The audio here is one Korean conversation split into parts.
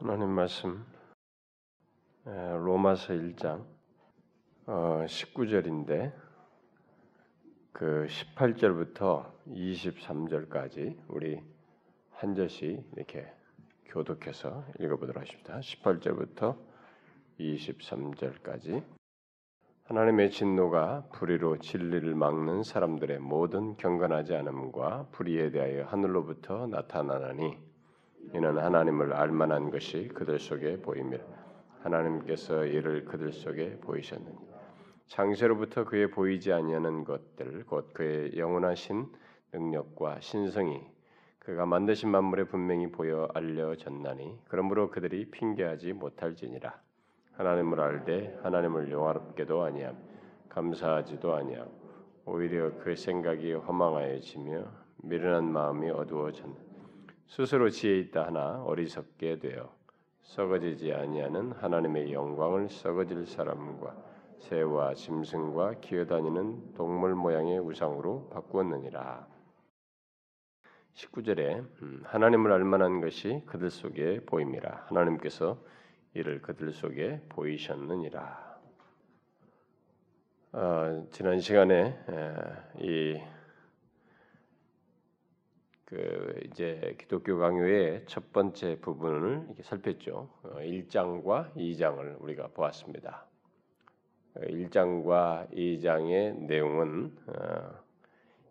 하나님 말씀 로마서 1장 19절인데 어, 그 18절부터 23절까지 우리 한 절씩 이렇게 교독해서 읽어보도록 하십니다. 18절부터 23절까지 하나님의 진노가 불의로 진리를 막는 사람들의 모든 경건하지 않음과 불의에 대하여 하늘로부터 나타나나니 이는 하나님을 알만한 것이 그들 속에 보임이라. 하나님께서 이를 그들 속에 보이셨느니 장세로부터 그의 보이지 아니하는 것들 곧 그의 영원하신 능력과 신성이 그가 만드신 만물에 분명히 보여 알려졌나니 그러므로 그들이 핑계하지 못할지니라. 하나님을 알되 하나님을 영화롭게도 아니함 감사하지도 아니함. 오히려 그 생각이 허망하여지며 미련한 마음이 어두워졌나 스스로 지혜 있다 하나 어리석게 되어 썩어지지 아니하는 하나님의 영광을 썩어질 사람과 새와 짐승과 기어다니는 동물 모양의 우상으로 바꾸었느니라. 19절에 음, 하나님을 알만한 것이 그들 속에 보임이라. 하나님께서 이를 그들 속에 보이셨느니라. 어, 지난 시간에 에, 이 그 이제 기독교 강요의 첫 번째 부분을 이렇게 살폈죠. 1장과 어, 2장을 우리가 보았습니다. 1장과 어, 2장의 내용은 어,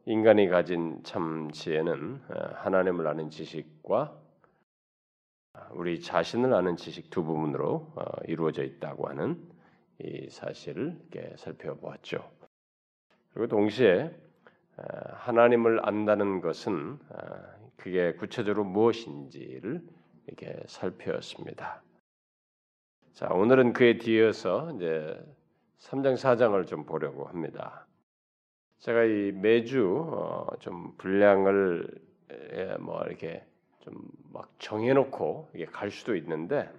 인간이 가진 참 지혜는 하나님을 아는 지식과 우리 자신을 아는 지식 두 부분으로 이루어져 있다고 하는 이 사실을 살펴보았죠. 그리고 동시에 하나님을 안다는 것은 그게 구체적으로 무엇인지를 이렇게 살펴봤습니다. 자, 오늘은 그에 뒤어서 이제 3장 4장을 좀 보려고 합니다. 제가 이 매주 어, 좀 분량을 뭐 이렇게 좀 막 정해놓고 이게 갈 수도 있는데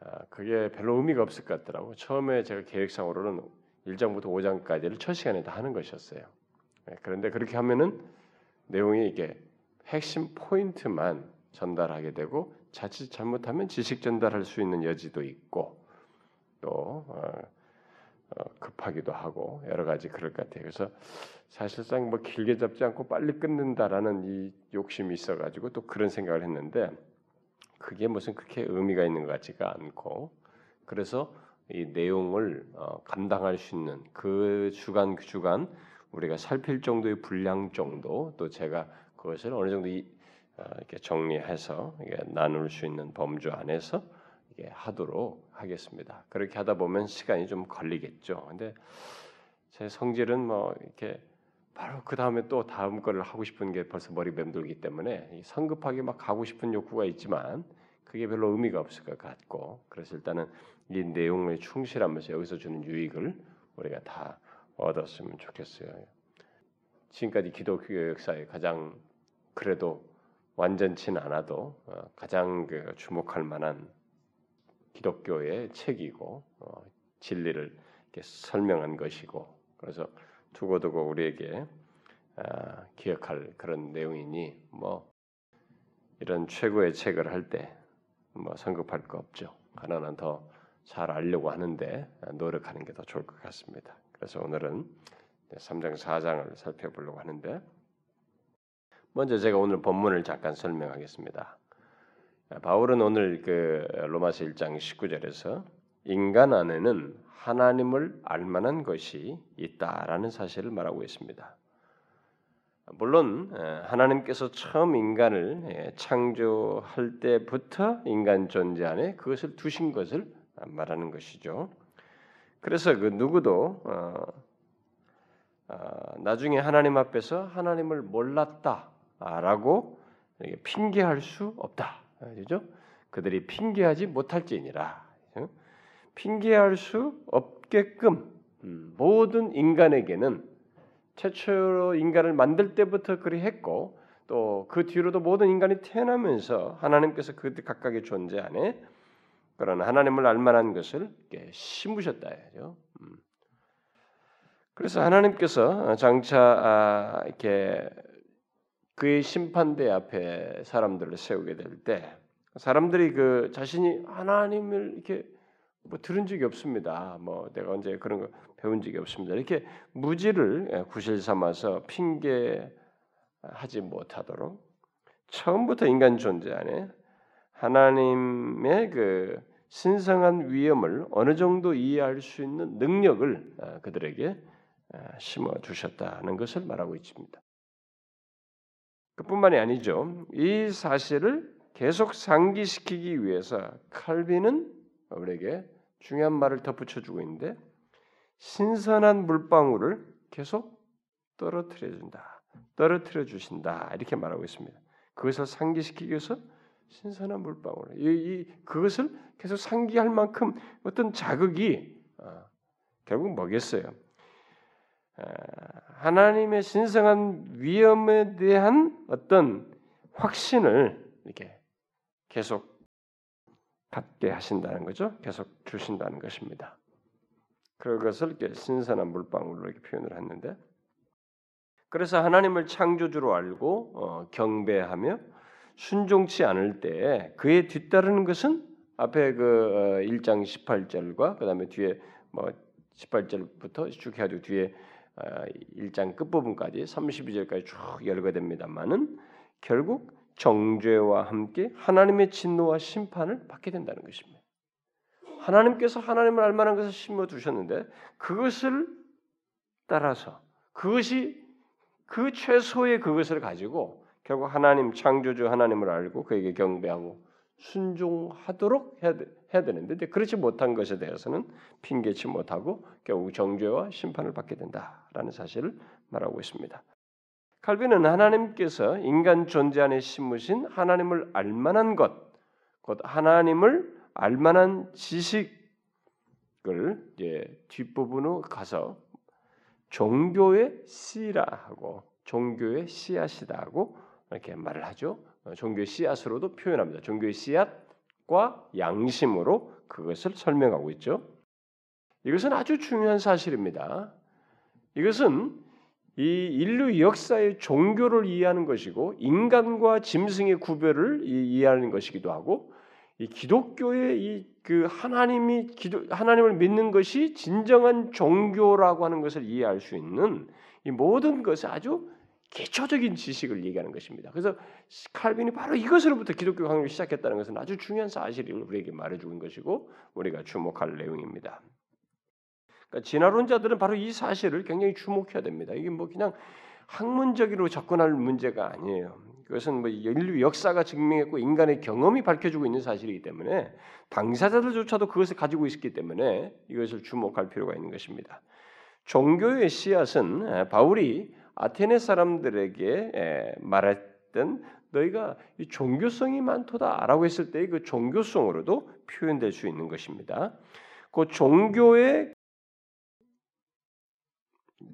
아, 그게 별로 의미가 없을 것 같더라고. 처음에 제가 계획상으로는 1장부터 5장까지를 첫 시간에 다 하는 것이었어요. 네, 그런데 그렇게 하면은 내용이 이게 핵심 포인트만 전달하게 되고 자칫 잘못하면 지식 전달할 수 있는 여지도 있고 또 어, 어, 급하기도 하고 여러 가지 그럴 것 같아요. 그래서 사실상 뭐 길게 잡지 않고 빨리 끊는다라는 이 욕심이 있어가지고 또 그런 생각을 했는데 그게 무슨 그렇게 의미가 있는 것 같지가 않고 그래서 이 내용을 어, 감당할 수 있는 그 주간 그 주간 우리가 살필 정도의 분량 정도 또 제가 그것을 어느 정도 이, 어, 이렇게 정리해서 이게 나눌 수 있는 범주 안에서 이게 하도록 하겠습니다. 그렇게 하다 보면 시간이 좀 걸리겠죠. 근데 제 성질은 뭐 이렇게 바로 그 다음에 또 다음 거를 하고 싶은 게 벌써 머리 맴돌기 때문에 성급하게 막 가고 싶은 욕구가 있지만 그게 별로 의미가 없을 것 같고 그래서 일단은 이 내용에 충실하면서 여기서 주는 유익을 우리가 다 얻었으면 좋겠어요. 지금까지 기독교 역사에 가장 그래도 완전치는 않아도 어, 가장 그 주목할 만한 기독교의 책이고 어, 진리를 설명한 것이고 그래서 두고두고 우리에게 아, 기억할 그런 내용이니 뭐 이런 최고의 책을 할 때 뭐 성급할 거 없죠. 하나는 더 잘 알려고 하는데 노력하는 게 더 좋을 것 같습니다. 그래서 오늘은 3장 4장을 살펴보려고 하는데 먼저 제가 오늘 본문을 잠깐 설명하겠습니다. 바울은 오늘 그 로마서 1장 19절에서 인간 안에는 하나님을 알만한 것이 있다라는 사실을 말하고 있습니다. 물론 하나님께서 처음 인간을 창조할 때부터 인간 존재 안에 그것을 두신 것을 말하는 것이죠. 그래서 그 누구도 어, 어, 나중에 하나님 앞에서 하나님을 몰랐다라고 핑계할 수 없다. 그죠? 그들이 핑계하지 못할지니라. 핑계할 수 없게끔 음, 모든 인간에게는 최초로 인간을 만들 때부터 그리 했고 또 그 뒤로도 모든 인간이 태어나면서 하나님께서 그 각각의 존재 안에 그런 하나님을 알만한 것을 심으셨다죠. 음. 그래서 하나님께서 장차 아, 이렇게 그의 심판대 앞에 사람들을 세우게 될 때 사람들이 그 자신이 하나님을 이렇게 뭐 들은 적이 없습니다. 뭐 내가 언제 그런 거 배운 적이 없습니다. 이렇게 무지를 예, 구실 삼아서 핑계 하지 못하도록 처음부터 인간 존재 안에 하나님의 그 신성한 위엄을 어느 정도 이해할 수 있는 능력을 아, 그들에게 아, 심어 주셨다는 것을 말하고 있습니다. 그뿐만이 아니죠. 이 사실을 계속 상기시키기 위해서 칼빈은 우리에게 중요한 말을 덧붙여 주고 있는데 신선한 물방울을 계속 떨어뜨려 준다. 떨어뜨려 주신다. 이렇게 말하고 있습니다. 그것을 상기시키기 위해서 신선한 물방울. 이, 이 그것을 계속 상기할 만큼 어떤 자극이 어, 결국 뭐겠어요? 어, 하나님의 신성한 위엄에 대한 어떤 확신을 이렇게 계속 갖게 하신다는 거죠. 계속 주신다는 것입니다. 그것을 이렇게 신선한 물방울로 이렇게 표현을 했는데, 그래서 하나님을 창조주로 알고 어, 경배하며 순종치 않을 때 그에 뒤따르는 것은 앞에 그 1장 어, 18절과 그다음에 뒤에 뭐 18절부터 쭉 해가지고 뒤에 1장 어, 끝부분까지 32절까지 쭉 열게 됩니다만은 결국 정죄와 함께 하나님의 진노와 심판을 받게 된다는 것입니다. 하나님께서 하나님을 알 만한 것을 심어 두셨는데 그것을 따라서 그것이 그 최소의 그것을 가지고 결국 하나님 창조주 하나님을 알고 그에게 경배하고 순종하도록 해야, 해야 되는데 그렇지 못한 것에 대해서는 핑계치 못하고 결국 정죄와 심판을 받게 된다라는 사실을 말하고 있습니다. 칼빈은 하나님께서 인간 존재 안에 심으신 하나님을 알만한 것, 곧 하나님을 알만한 지식을 이제 뒷부분으로 가서 종교의 씨라 하고 종교의 씨앗이다 하고 이렇게 말을 하죠. 종교의 씨앗으로도 표현합니다. 종교의 씨앗과 양심으로 그것을 설명하고 있죠. 이것은 아주 중요한 사실입니다. 이것은 이 인류 역사의 종교를 이해하는 것이고 인간과 짐승의 구별을 이해하는 것이기도 하고 이 기독교의 이 그 하나님이 기도 하나님을 믿는 것이 진정한 종교라고 하는 것을 이해할 수 있는 이 모든 것이 아주 기초적인 지식을 얘기하는 것입니다. 그래서 칼빈이 바로 이것으로부터 기독교 강요를 시작했다는 것은 아주 중요한 사실을 우리에게 말해주는 것이고 우리가 주목할 내용입니다. 그러니까 진화론자들은 바로 이 사실을 굉장히 주목해야 됩니다. 이게 뭐 그냥 학문적으로 접근할 문제가 아니에요. 그것은 뭐 인류 역사가 증명했고 인간의 경험이 밝혀주고 있는 사실이기 때문에 당사자들조차도 그것을 가지고 있기 때문에 이것을 주목할 필요가 있는 것입니다. 종교의 씨앗은 바울이 아테네 사람들에게 말했던 너희가 종교성이 많도다라고 했을 때그 종교성으로도 표현될 수 있는 것입니다. 그 종교의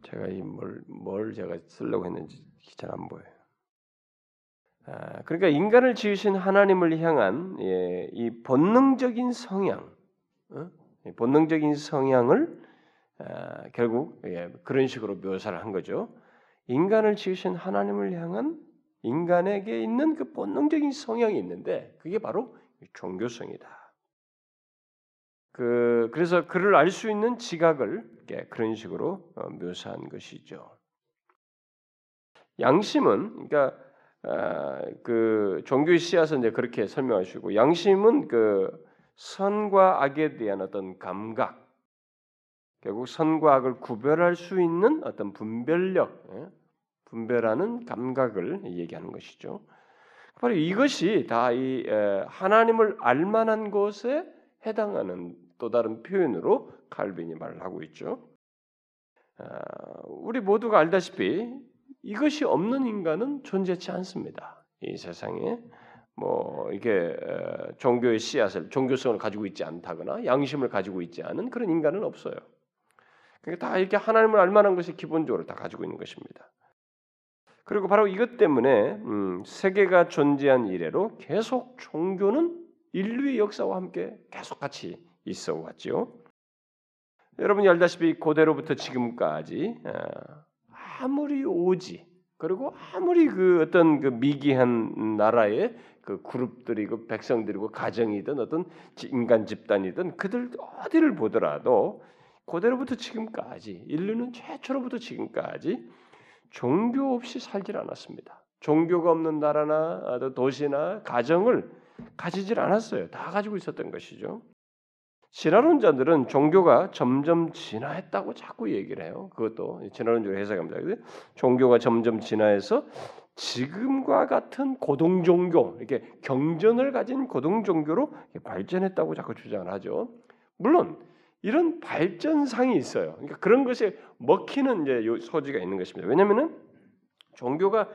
제가 이뭘 뭘 제가 쓰려고 했는지 잘 안 보여요. 아, 그러니까 인간을 지으신 하나님을 향한 예, 이 본능적인 성향, 어? 본능적인 성향을 아, 결국 예, 그런 식으로 묘사를 한 거죠. 인간을 지으신 하나님을 향한 인간에게 있는 그 본능적인 성향이 있는데 그게 바로 종교성이다. 그 그래서 그를 알 수 있는 지각을 그런 식으로 어, 묘사한 것이죠. 양심은 그러니까 아, 그 종교의 씨앗은 이제 그렇게 설명하시고 양심은 그 선과 악에 대한 어떤 감각 결국 선과 악을 구별할 수 있는 어떤 분별력, 예? 분별하는 감각을 얘기하는 것이죠. 바로 이것이 다 이 하나님을 알만한 것에 해당하는 또 다른 표현으로 칼빈이 말을 하고 있죠. 아, 우리 모두가 알다시피 이것이 없는 인간은 존재치 않습니다. 이 세상에 뭐 이게 종교의 씨앗을 종교성을 가지고 있지 않다거나 양심을 가지고 있지 않은 그런 인간은 없어요. 그러니까 다 이렇게 하나님을 알만한 것이 기본적으로 다 가지고 있는 것입니다. 그리고 바로 이것 때문에 음, 세계가 존재한 이래로 계속 종교는 인류의 역사와 함께 계속 같이 있어 왔죠. 여러분이 알다시피 고대로부터 지금까지 어, 아무리 오지 그리고 아무리 그 어떤 그 미개한 나라의 그 그룹들이고 백성들이고 가정이든 어떤 인간 집단이든 그들 어디를 보더라도 고대로부터 지금까지 인류는 최초로부터 지금까지 종교 없이 살질 않았습니다. 종교가 없는 나라나 도시나 가정을 가지질 않았어요. 다 가지고 있었던 것이죠. 진화론자들은 종교가 점점 진화했다고 자꾸 얘기를 해요. 그것도 진화론적으로 해석합니다. 종교가 점점 진화해서 지금과 같은 고동 종교, 이렇게 경전을 가진 고동 종교로 발전했다고 자꾸 주장을 하죠. 물론 이런 발전상이 있어요. 그러니까 그런 것에 먹히는 이제 소지가 있는 것입니다. 왜냐하면은 종교가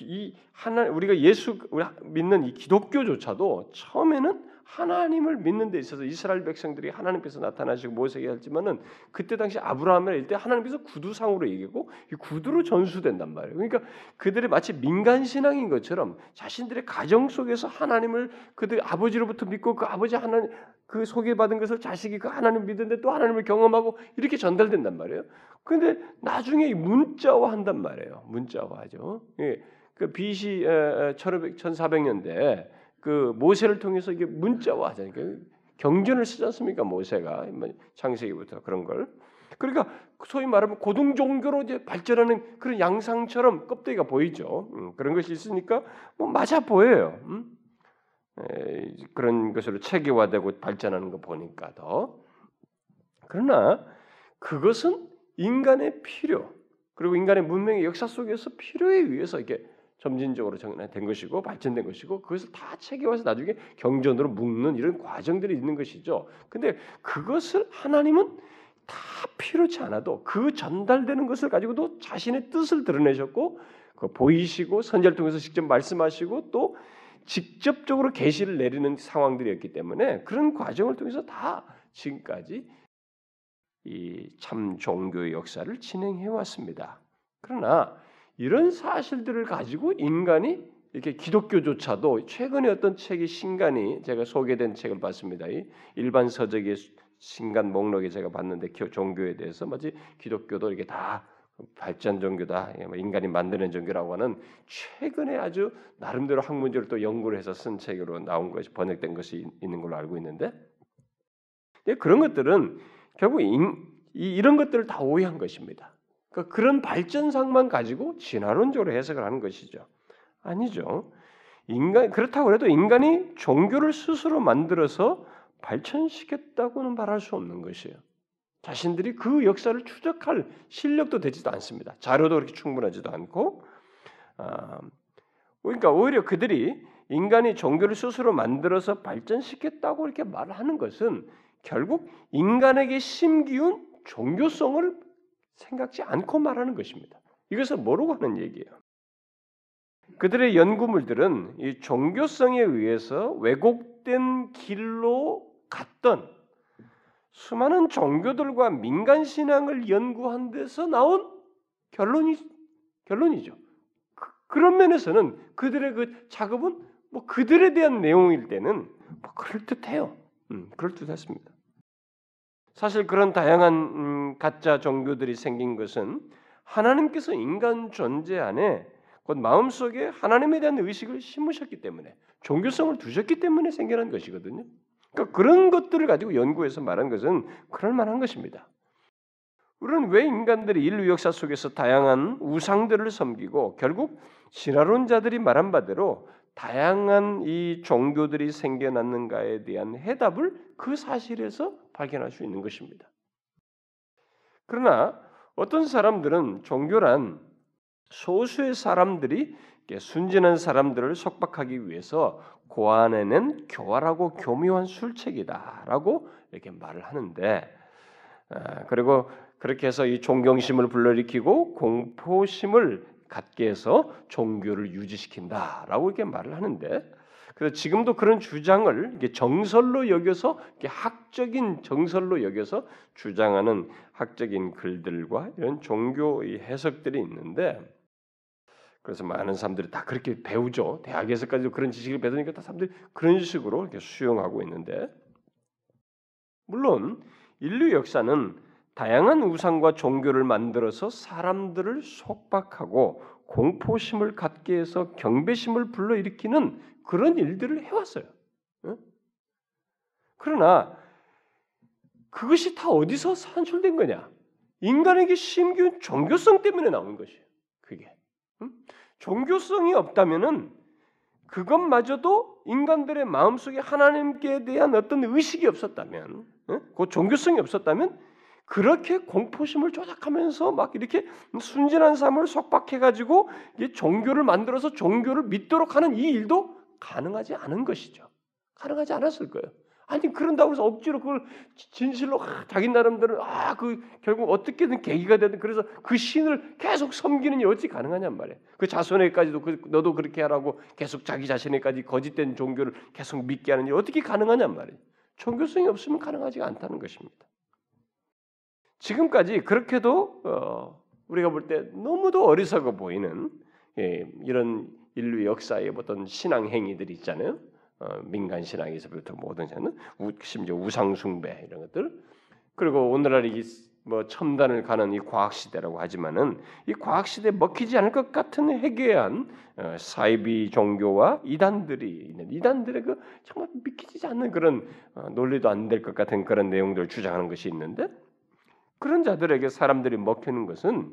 이 하나 우리가 예수 믿는 이 기독교조차도 처음에는 하나님을 믿는 데 있어서 이스라엘 백성들이 하나님께서 나타나시고 모세에게 했지만은 그때 당시 아브라함을 일때 하나님께서 구두상으로 얘기고 이 구두로 전수된단 말이에요. 그러니까 그들이 마치 민간 신앙인 것처럼 자신들의 가정 속에서 하나님을 그들 아버지로부터 믿고 그 아버지 하나님 그 소개받은 것을 자식이 그 하나님 믿는데 또 하나님을 경험하고 이렇게 전달된단 말이에요. 근데 나중에 문자화 한단 말이에요. 문자화하죠. 예. 그 BC 1500, 1400년대 그 모세를 통해서 이게 문자화 하잖아요. 그 경전을 쓰지 않습니까? 모세가 뭐 창세기부터 그런 걸. 그러니까 소위 말하면 고등 종교로 이제 발전하는 그런 양상처럼 껍데기가 보이죠. 음, 그런 것이 있으니까 뭐 맞아 보여요. 음? 에, 그런 것으로 체계화되고 발전하는 거 보니까 더. 그러나 그것은 인간의 필요 그리고 인간의 문명의 역사 속에서 필요에 의해서 이게 점진적으로 정된 것이고 발전된 것이고 그것을 다 체계화해서 나중에 경전으로 묶는 이런 과정들이 있는 것이죠. 근데 그것을 하나님은 다 필요치 않아도 그 전달되는 것을 가지고도 자신의 뜻을 드러내셨고 그 보이시고 선제를 통해서 직접 말씀하시고 또 직접적으로 계시를 내리는 상황들이었기 때문에 그런 과정을 통해서 다 지금까지 이 참 종교의 역사를 진행해 왔습니다. 그러나 이런 사실들을 가지고 인간이 이렇게 기독교조차도 최근에 어떤 책이 신간이 제가 소개된 책을 봤습니다. 이 일반 서적의 신간 목록에 제가 봤는데 종교에 대해서 마치 기독교도 이렇게 다 발전 종교다, 뭐 인간이 만드는 종교라고 하는 최근에 아주 나름대로 학문적으로 또 연구를 해서 쓴 책으로 나온 것이 번역된 것이 있는 걸로 알고 있는데, 그런 것들은 결국 인, 이런 것들을 다 오해한 것입니다. 그러니까 그런 발전상만 가지고 진화론적으로 해석을 하는 것이죠. 아니죠. 인간 그렇다고 해도 인간이 종교를 스스로 만들어서 발전시켰다고는 말할 수 없는 것이에요. 자신들이 그 역사를 추적할 실력도 되지도 않습니다. 자료도 그렇게 충분하지도 않고, 아, 그러니까 오히려 그들이 인간이 종교를 스스로 만들어서 발전시켰다고 이렇게 말하는 것은 결국 인간에게 심기운 종교성을 생각지 않고 말하는 것입니다. 이것을 모르고 하는 얘기예요. 그들의 연구물들은 이 종교성에 의해서 왜곡된 길로 갔던 수많은 종교들과 민간 신앙을 연구한 데서 나온 결론이 결론이죠. 그, 런 면에서는 그들의 그 작업은 뭐 그들에 대한 내용일 때는 뭐 그럴 듯해요. 음, 그럴 듯했습니다. 사실 그런 다양한 음, 가짜 종교들이 생긴 것은 하나님께서 인간 존재 안에 곧 마음속에 하나님에 대한 의식을 심으셨기 때문에 종교성을 두셨기 때문에 생겨난 것이거든요. 그러니까 그런 것들을 가지고 연구해서 말한 것은 그럴 만한 것입니다. 우리는 왜 인간들이 인류 역사 속에서 다양한 우상들을 섬기고 결국 진화론자들이 말한 바대로 다양한 이 종교들이 생겨났는가에 대한 해답을 그 사실에서 발견할 수 있는 것입니다. 그러나 어떤 사람들은 종교란 소수의 사람들이 순진한 사람들을 속박하기 위해서 고안해낸 교활하고 교묘한 술책이다라고 이렇게 말을 하는데 아, 그리고 그렇게 해서 이 존경심을 불러일으키고 공포심을 갖게 해서 종교를 유지시킨다라고 이렇게 말을 하는데 그래서 지금도 그런 주장을 정설로 여겨서 학적인 정설로 여겨서 주장하는 학적인 글들과 이런 종교 해석들이 있는데 그래서 많은 사람들이 다 그렇게 배우죠. 대학에서까지도 그런 지식을 배우니까 다 사람들이 그런 식으로 이렇게 수용하고 있는데 물론 인류 역사는 다양한 우상과 종교를 만들어서 사람들을 속박하고 공포심을 갖게 해서 경배심을 불러일으키는 그런 일들을 해왔어요. 그러나 그것이 다 어디서 산출된 거냐? 인간에게 심기운 종교성 때문에 나온 것이에요. 그게 종교성이 없다면은 그것마저도 인간들의 마음속에 하나님께 대한 어떤 의식이 없었다면, 그 종교성이 없었다면 그렇게 공포심을 조작하면서 막 이렇게 순진한 삶을 속박해 가지고 종교를 만들어서 종교를 믿도록 하는 이 일도 가능하지 않은 것이죠. 가능하지 않았을 거예요. 아니 그런다고 해서 억지로 그걸 진실로 아, 자기 나름대로 아 그 결국 어떻게든 계기가 되든 그래서 그 신을 계속 섬기는 게 어찌 가능하냔 말이에요. 그 자손에까지도 그, 너도 그렇게 하라고 계속 자기 자신에까지 거짓된 종교를 계속 믿게 하는 게 어떻게 가능하냔 말이에요. 종교성이 없으면 가능하지 않다는 것입니다. 지금까지 그렇게도 어, 우리가 볼 때 너무도 어리석어 보이는 예, 이런 인류 역사의 어떤 신앙 행위들이 있잖아요. 어, 민간 신앙에서부터 모든 자는 심지어 우상 숭배 이런 것들 그리고 오늘날 이 뭐 첨단을 가는 이 과학 시대라고 하지만은 이 과학 시대에 먹히지 않을 것 같은 해괴한 어, 사이비 종교와 이단들이 있는 이단들의 그 정말 믿기지 않는 그런 어, 논리도 안 될 것 같은 그런 내용들을 주장하는 것이 있는데 그런 자들에게 사람들이 먹히는 것은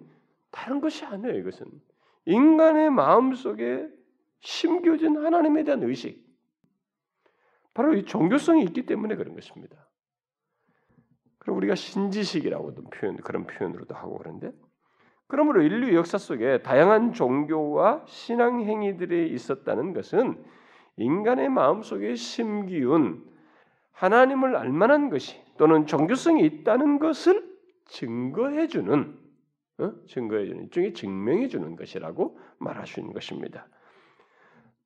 다른 것이 아니에요. 이것은 인간의 마음 속에 심겨진 하나님에 대한 의식, 바로 이 종교성이 있기 때문에 그런 것입니다. 그리고 우리가 신지식이라고도 표현 그런 표현으로도 하고 그런데 그러므로 인류 역사 속에 다양한 종교와 신앙 행위들이 있었다는 것은 인간의 마음 속에 심기운 하나님을 알만한 것이 또는 종교성이 있다는 것을 증거해 주는 어? 증거해 주는 일종의 증명해 주는 것이라고 있는 것입니다.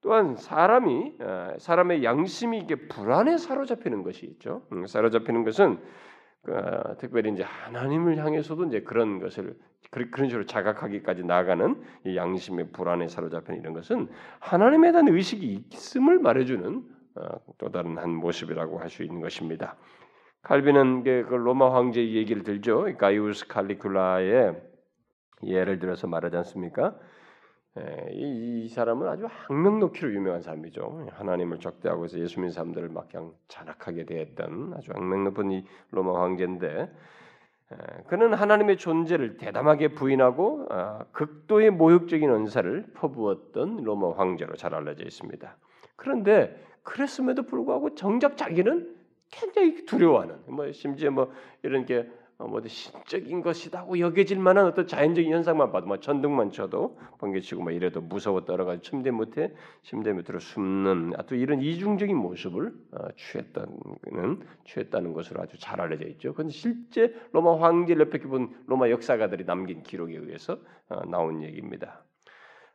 또한 사람이 어, 사람의 양심이 이게 불안에 사로잡히는 것이 있죠. 음, 사로잡히는 것은 어, 특별히 이제 하나님을 향해서도 이제 그런 것을 그런 식으로 자각하기까지 나가는 이 양심의 불안에 사로잡히는 이런 것은 하나님에 대한 의식이 있음을 말해주는 어, 또 다른 한 모습이라고 할 수 있는 것입니다. 칼빈은 그 로마 황제 얘기를 들죠. 가이우스 칼리큘라의 예를 들어서 말하지 않습니까? 예, 이, 이, 사람은 아주 악명 놓기로 유명한 사람이죠. 하나님을 적대하고 해서 예수 믿는 사람들을 막 그냥 잔악하게 대했던 아주 악명 높은 이 로마 황제인데 예, 그는 하나님의 존재를 대담하게 부인하고 아, 극도의 모욕적인 언사를 퍼부었던 로마 황제로 잘 알려져 있습니다. 그런데 그랬음에도 불구하고 정작 자기는 굉장히 두려워하는 뭐 심지어 뭐 이런 게 어, 뭐 신적인 것이다고 여겨질 만한 어떤 자연적인 현상만 봐도 뭐 전등만 쳐도 번개치고 뭐 이래도 무서워 떨어가지고 침대 밑에 침대 밑으로 숨는 또 이런 이중적인 모습을 어, 취했다는 취했다는 것으로 아주 잘 알려져 있죠. 그런데 실제 로마 황제를 옆에 본 로마 역사가들이 남긴 기록에 의해서 어, 나온 얘기입니다.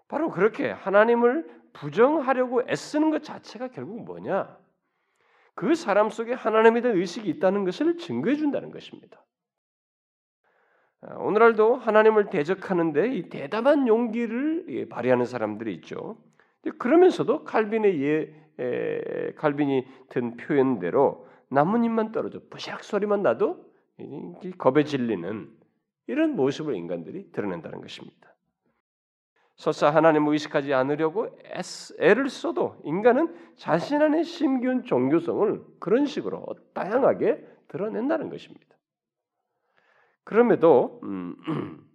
바로 그렇게 하나님을 부정하려고 애쓰는 것 자체가 결국 뭐냐? 그 사람 속에 하나님에 대한 의식이 있다는 것을 증거해 준다는 것입니다. 아, 오늘날도 하나님을 대적하는데 이 대담한 용기를 발휘하는 사람들이 있죠. 그러면서도 칼빈의 예, 에, 칼빈이 든 표현대로 나뭇잎만 떨어져 부샥 소리만 나도 겁에 질리는 이런 모습을 인간들이 드러낸다는 것입니다. 설사 하나님을 의식하지 않으려고 애를 써도 인간은 자신 안에 심기운 종교성을 그런 식으로 다양하게 드러낸다는 것입니다. 그럼에도 음,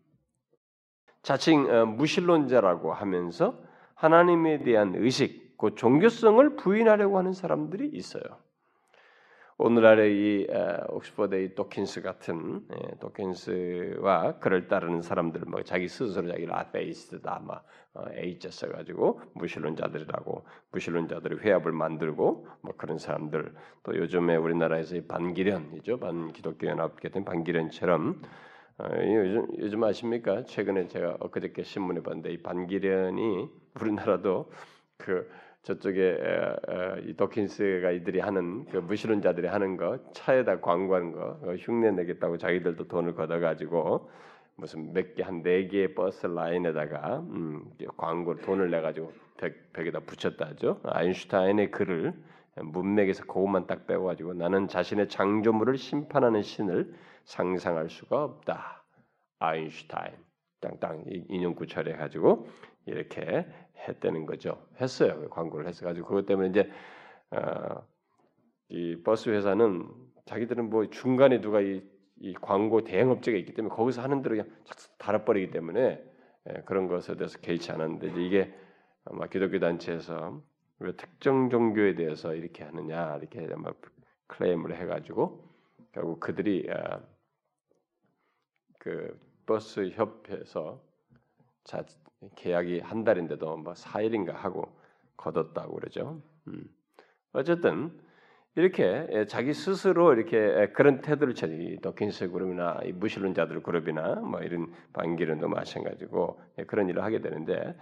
자칭 어, 무신론자라고 하면서 하나님에 대한 의식, 그 종교성을 부인하려고 하는 사람들이 있어요. 오늘날의 이 옥스퍼드의 도킨스 같은 예, 도킨스와 그를 따르는 사람들, 뭐 자기 스스로 자기를 아테이스트다, 막 어, H자 써가지고 무신론자들이라고 무신론자들의 회합을 만들고 뭐 그런 사람들 또 요즘에 우리나라에서 반기련이죠, 반기독교 연합 같은 반기련처럼 어, 요즘 요즘 아십니까? 최근에 제가 엊그저께 신문에 봤는데 이 반기련이 우리나라도 그 저쪽에 이 도킨스가 이들이 하는 그 무신론자들이 하는 거 차에다 광고하는 거 흉내 내겠다고 자기들도 돈을 걷어 가지고 무슨 몇 개 한 네 개의 버스 라인에다가 음, 광고 돈을 내 가지고 벽, 벽에다 붙였다죠. 아인슈타인의 글을 문맥에서 그것만 딱 빼고 가지고 나는 자신의 장조물을 심판하는 신을 상상할 수가 없다. 아인슈타인 땅땅 인용구 처리해 가지고 이렇게 했다는 거죠. 했어요. 그 광고를 했어 가지고 그것 때문에 이제 어, 이 버스 회사는 자기들은 뭐 중간에 누가 이, 이 광고 대행 업체가 있기 때문에 거기서 하는 대로 그냥 달아버리기 때문에 예, 그런 것에 대해서 개의치 않았는데 이게 아마 기독교 단체에서 왜 특정 종교에 대해서 이렇게 하느냐 이렇게 아마 클레임을 해가지고 결국 그들이 아, 그 버스 협회에서 자 계약이 한 달인데도 뭐 4일인가 하고 거뒀다고 그러죠. 음. 어쨌든 이렇게 예, 자기 스스로 이렇게 예, 그런 태도를 취하지 도킨스 그룹이나 무신론자들 그룹이나 뭐 이런 반기론도 마찬가지고 예, 그런 일을 하게 되는데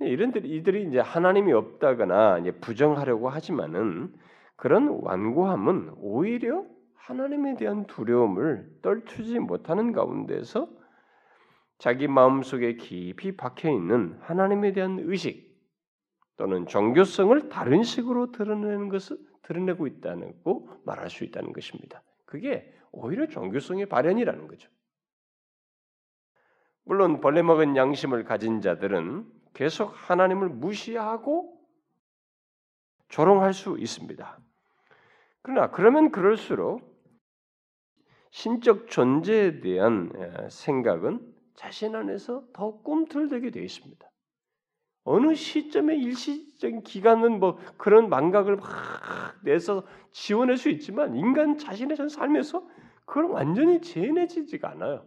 이런들 이들이 이제 하나님이 없다거나 이제 부정하려고 하지만은 그런 완고함은 오히려 하나님에 대한 두려움을 떨치지 못하는 가운데서 자기 마음속에 깊이 박혀 있는 하나님에 대한 의식 또는 종교성을 다른 식으로 드러내는 것을 드러내고 있다고 말할 수 있다는 것입니다. 그게 오히려 종교성의 발현이라는 거죠. 물론 벌레 먹은 양심을 가진 자들은 계속 하나님을 무시하고 조롱할 수 있습니다. 그러나 그러면 그럴수록 신적 존재에 대한 생각은 자신 안에서 더 꿈틀대게 되어 있습니다. 어느 시점에 일시적인 기간은 뭐 그런 망각을 막 내서 지원할 수 있지만 인간 자신의 전 삶에서 그걸 완전히 재해내지지가 않아요.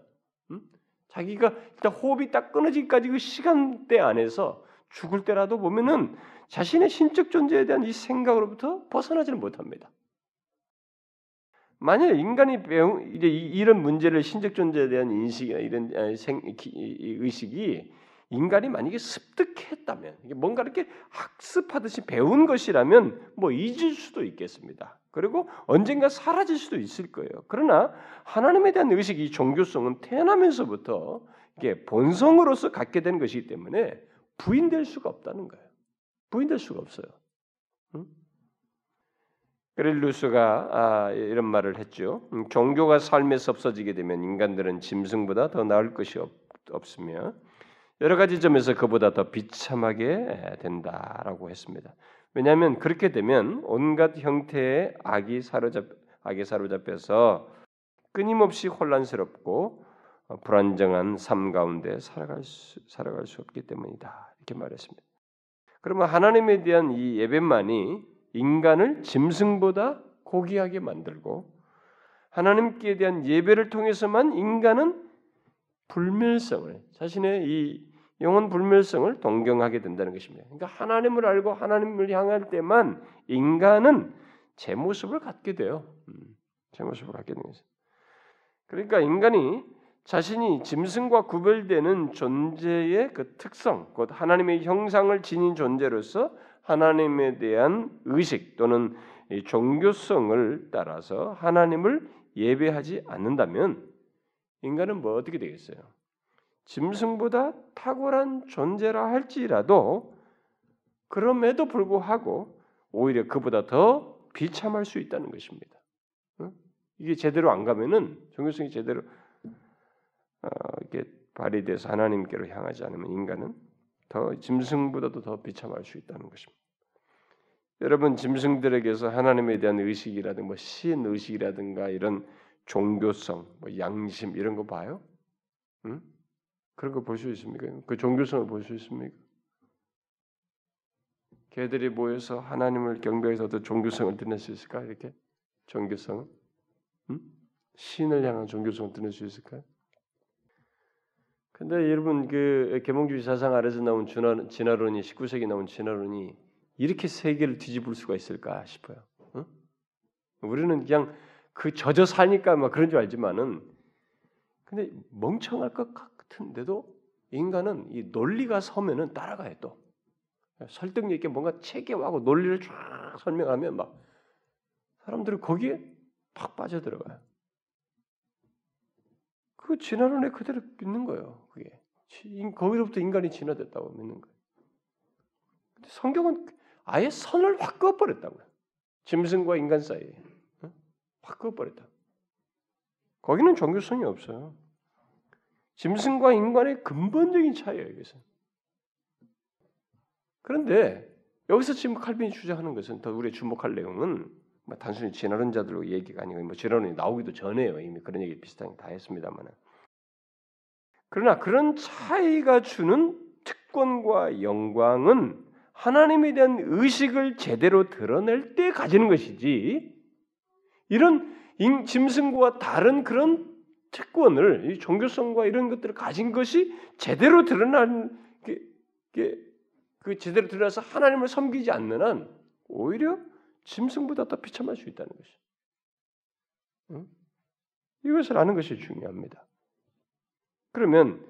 음? 자기가 일단 호흡이 딱 끊어지기까지 그 시간대 안에서 죽을 때라도 보면은 자신의 신적 존재에 대한 이 생각으로부터 벗어나지는 못합니다. 만약 인간이 배운 이제 이런 문제를 신적 존재에 대한 인식이나 이런 아, 생, 의식이 인간이 만약에 습득했다면 뭔가 이렇게 학습하듯이 배운 것이라면 뭐 잊을 수도 있겠습니다. 그리고 언젠가 사라질 수도 있을 거예요. 그러나 하나님에 대한 의식 이 종교성은 태어나면서부터 이게 본성으로서 갖게 된 것이기 때문에 부인될 수가 없다는 거예요. 부인될 수가 없어요. 응? 그릴루스가 아, 이런 말을 했죠. 음, 종교가 삶에서 없어지게 되면 인간들은 짐승보다 더 나을 것이 없, 없으며 여러 가지 점에서 그보다 더 비참하게 된다라고 했습니다. 왜냐하면 그렇게 되면 온갖 형태의 악이 사로잡 악에 사로잡혀서 끊임없이 혼란스럽고 불안정한 삶 가운데 살아갈 수, 살아갈 수 없기 때문이다 이렇게 말했습니다. 그러면 하나님에 대한 이 예배만이 인간을 짐승보다 고귀하게 만들고 하나님께 대한 예배를 통해서만 인간은 불멸성을 자신의 이 영혼 불멸성을 동경하게 된다는 것입니다. 그러니까 하나님을 알고 하나님을 향할 때만 인간은 제 모습을 갖게 돼요. 음, 제 모습을 갖게 되는 거죠. 그러니까 인간이 자신이 짐승과 구별되는 존재의 그 특성, 곧 하나님의 형상을 지닌 존재로서 하나님에 대한 의식 또는 종교성을 따라서 하나님을 예배하지 않는다면 인간은 뭐 어떻게 되겠어요? 짐승보다 탁월한 존재라 할지라도 그럼에도 불구하고 오히려 그보다 더 비참할 수 있다는 것입니다. 이게 제대로 안 가면은 종교성이 제대로 어, 이렇게 발휘돼서 하나님께로 향하지 않으면 인간은 더 짐승보다도 더 비참할 수 있다는 것입니다. 여러분 짐승들에게서 하나님에 대한 의식이라든가 뭐신 의식이라든가 이런 종교성, 뭐 양심 이런 거 봐요? 응? 그런 거 볼 수 있습니까? 그 종교성을 볼 수 있습니까? 개들이 모여서 하나님을 경배해서 도 종교성을 드낼 수 있을까? 이렇게 종교성을 응? 신을 향한 종교성을 드낼 수 있을까요? 근데 여러분 그 계몽주의 사상 아래서 나온 진화, 진화론이 19세기 나온 진화론이 이렇게 세계를 뒤집을 수가 있을까 싶어요. 응? 우리는 그냥 그 젖어 사니까 막 그런 줄 알지만은 근데 멍청할 것 같은데도 인간은 이 논리가 서면은 따라가요 또 설득력 있게 뭔가 체계화하고 논리를 쫙 설명하면 막 사람들은 거기에 팍 빠져 들어가요. 그 진화론에 그대로 믿는 거예요. 그게 거기로부터 인간이 진화됐다고 믿는 거예요. 성경은 아예 선을 확 그어버렸다고요. 짐승과 인간 사이에 확 그어버렸다. 거기는 종교성이 없어요. 짐승과 인간의 근본적인 차이예요, 이것은. 그런데 여기서 지금 칼빈이 주장하는 것은 더 우리 주목할 내용은 뭐 단순히 진화론 자들로 얘기가 아니고 뭐 진화론이 나오기도 전에요. 이미 그런 얘기 비슷하게 다 했습니다만은. 그러나 그런 차이가 주는 특권과 영광은 하나님에 대한 의식을 제대로 드러낼 때 가지는 것이지 이런 짐승과 다른 그런 특권을 이 종교성과 이런 것들을 가진 것이 제대로 드러난 게, 게, 그 제대로 드러나서 하나님을 섬기지 않는 한 오히려 짐승보다 더 비참할 수 있다는 것이. 응? 이것을 아는 것이 중요합니다. 그러면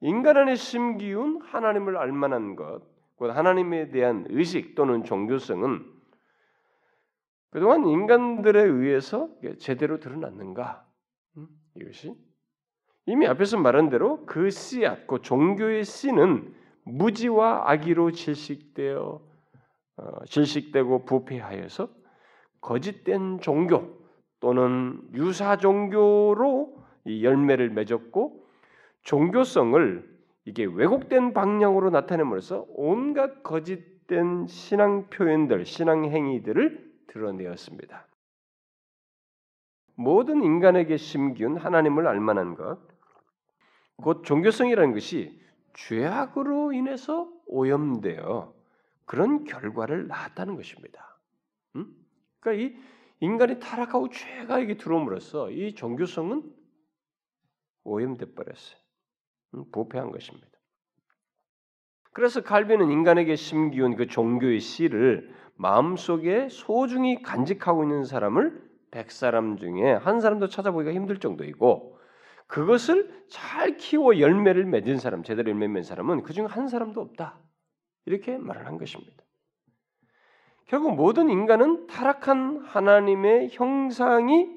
인간 안에 심기운 하나님을 알만한 것, 곧 하나님에 대한 의식 또는 종교성은 그동안 인간들에 의해서 제대로 드러났는가? 이것이 이미 앞에서 말한 대로 그 씨앗, 그 종교의 씨는 무지와 악의로 질식되어 어, 질식되고 부패하여서 거짓된 종교 또는 유사 종교로 이 열매를 맺었고 종교성을 이게 왜곡된 방향으로 나타냄으로써 온갖 거짓된 신앙 표현들, 신앙 행위들을 드러내었습니다. 모든 인간에게 심기운 하나님을 알만한 것, 곧 종교성이라는 것이 죄악으로 인해서 오염되어 그런 결과를 낳았다는 것입니다. 음? 그러니까 이 인간이 타락하고 죄가 이게 들어옴으로써 이 종교성은 오염돼 버렸어요. 음? 부패한 것입니다. 그래서 갈비는 인간에게 심기운 그 종교의 씨를 마음속에 소중히 간직하고 있는 사람을 백 사람 중에 한 사람도 찾아보기가 힘들 정도이고 그것을 잘 키워 열매를 맺은 사람, 제대로 열매 맺은 사람은 그중 한 사람도 없다. 이렇게 말을 한 것입니다. 결국 모든 인간은 타락한 하나님의 형상이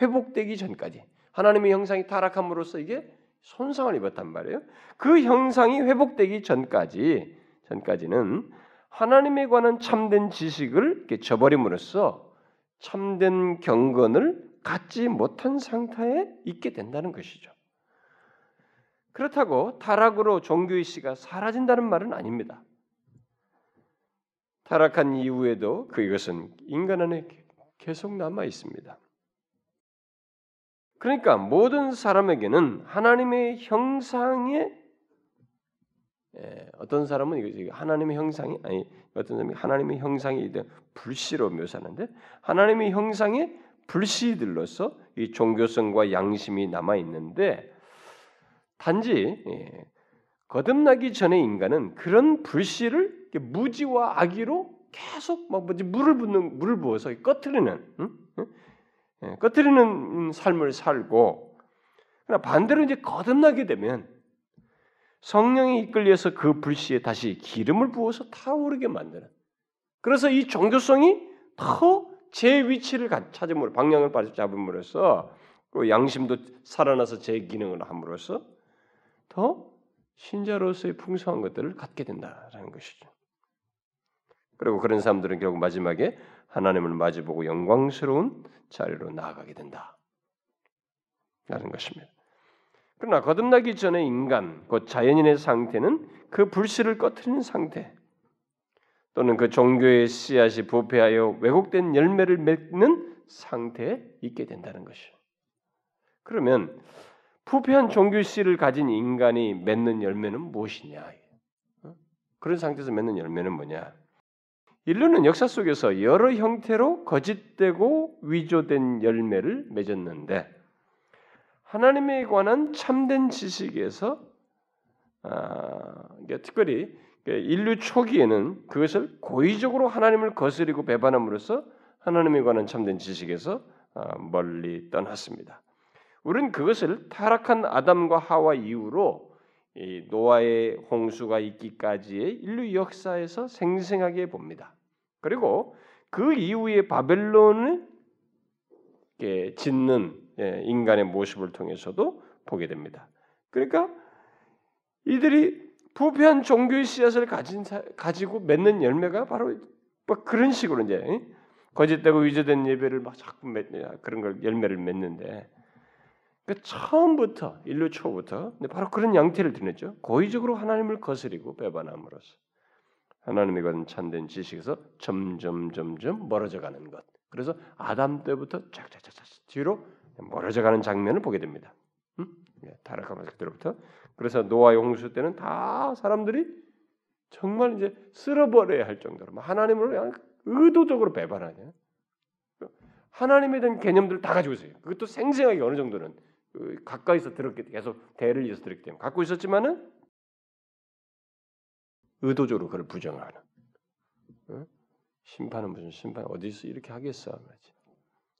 회복되기 전까지 하나님의 형상이 타락함으로써 이게 손상을 입었단 말이에요. 그 형상이 회복되기 전까지 전까지는 하나님에 관한 참된 지식을 저버림으로써 참된 경건을 갖지 못한 상태에 있게 된다는 것이죠. 그렇다고 타락으로 종교의 씨가 사라진다는 말은 아닙니다. 타락한 이후에도 그것은 인간 안에 계속 남아 있습니다. 그러니까 모든 사람에게는 하나님의 형상에 예, 어떤 사람은 하나님의 형상이 아니 어떤 사람이 하나님의 형상이 불씨로 묘사하는데 하나님의 형상에 불씨들로서 이 종교성과 양심이 남아 있는데 단지 예, 거듭나기 전에 인간은 그런 불씨를 무지와 악의로 계속 막 뭐지 물을 붓는 물을 부어서 꺼트리는 응? 예, 꺼트리는 삶을 살고 그러나 반대로 이제 거듭나게 되면 성령이 이끌려서 그 불씨에 다시 기름을 부어서 타오르게 만드는. 그래서 이 종교성이 더 제 위치를 찾음으로 방향을 잡음으로써 그 양심도 살아나서 제 기능을 함으로써 더 신자로서의 풍성한 것들을 갖게 된다라는 것이죠. 그리고 그런 사람들은 결국 마지막에 하나님을 마주보고 영광스러운 자리로 나아가게 된다. 라는 것입니다. 그러나 거듭나기 전에 인간, 곧 자연인의 상태는 그 불씨를 꺼트리는 상태, 또는 그 종교의 씨앗이 부패하여 왜곡된 열매를 맺는 상태에 있게 된다는 것이요. 그러면 부패한 종교 씨를 가진 인간이 맺는 열매는 무엇이냐? 어? 그런 상태에서 맺는 열매는 뭐냐? 인류는 역사 속에서 여러 형태로 거짓되고 위조된 열매를 맺었는데 하나님에 관한 참된 지식에서 아, 특별히 인류 초기에는 그것을 고의적으로 하나님을 거스리고 배반함으로써 하나님에 관한 참된 지식에서 아, 멀리 떠났습니다. 우리는 그것을 타락한 아담과 하와 이후로 노아의 홍수가 있기까지의 인류 역사에서 생생하게 봅니다. 그리고 그 이후에 바벨론을 짓는 예, 인간의 모습을 통해서도 보게 됩니다. 그러니까 이들이 부패한 종교의 씨앗을 가진 가지고 맺는 열매가 바로 뭐 그런 식으로 이제 거짓되고 위조된 예배를 막 자꾸 맺, 그런 걸 열매를 맺는데 그 처음부터 인류 초부터 바로 그런 양태를 드렸죠. 고의적으로 하나님을 거스리고 배반함으로써 하나님에 관한 참된 지식에서 점점 점점 멀어져 가는 것. 그래서 아담 때부터 쫙쫙쫙쫙 뒤로 멀어져 가는 장면을 보게 됩니다. 음? 예, 타락하면서 그때부터 그래서 노아의 홍수 때는 다 사람들이 정말 이제 쓸어버려야 할 정도로 하나님을 의도적으로 배반하냐. 하나님에 대한 개념들을 다 가지고 있어요. 그것도 생생하게 어느 정도는 그 가까이서 들었기 계속 대를 이어서 들었기 때문에 갖고 있었지만은 의도적으로 그걸 부정하는. 어? 심판은 무슨 심판 어디서 이렇게 하겠어 말이지.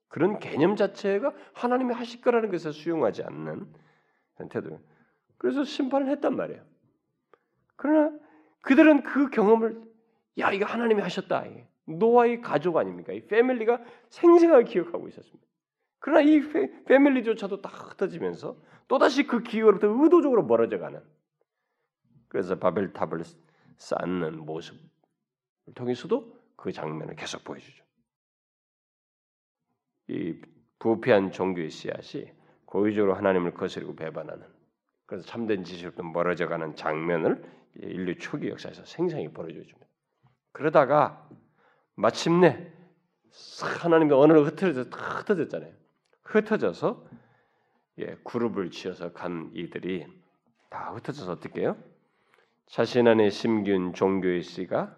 그런 개념 자체가 하나님이 하실 거라는 것을 수용하지 않는 태도. 그래서 심판을 했단 말이에요. 그러나 그들은 그 경험을 야 이거 하나님이 하셨다. 노아의 가족 아닙니까? 이 패밀리가 생생하게 기억하고 있었습니다. 그러나 이 패밀리조차도 다 흩어지면서 또다시 그 기회로부터 의도적으로 멀어져 가는 그래서 바벨탑을 쌓는 모습을 통해서도 그 장면을 계속 보여주죠. 이 부패한 종교의 씨앗이 고의적으로 하나님을 거스르고 배반하는 그래서 참된 지식으로부터 멀어져 가는 장면을 인류 초기 역사에서 생생히 벌어져 줍니다. 그러다가 마침내 하나님의 언어를 흩어져 흩어졌잖아요. 흩어져서 예, 그룹을 지어서 간 이들이 다 흩어져서 어떻게 해요? 자신 안에 심균 종교의 씨가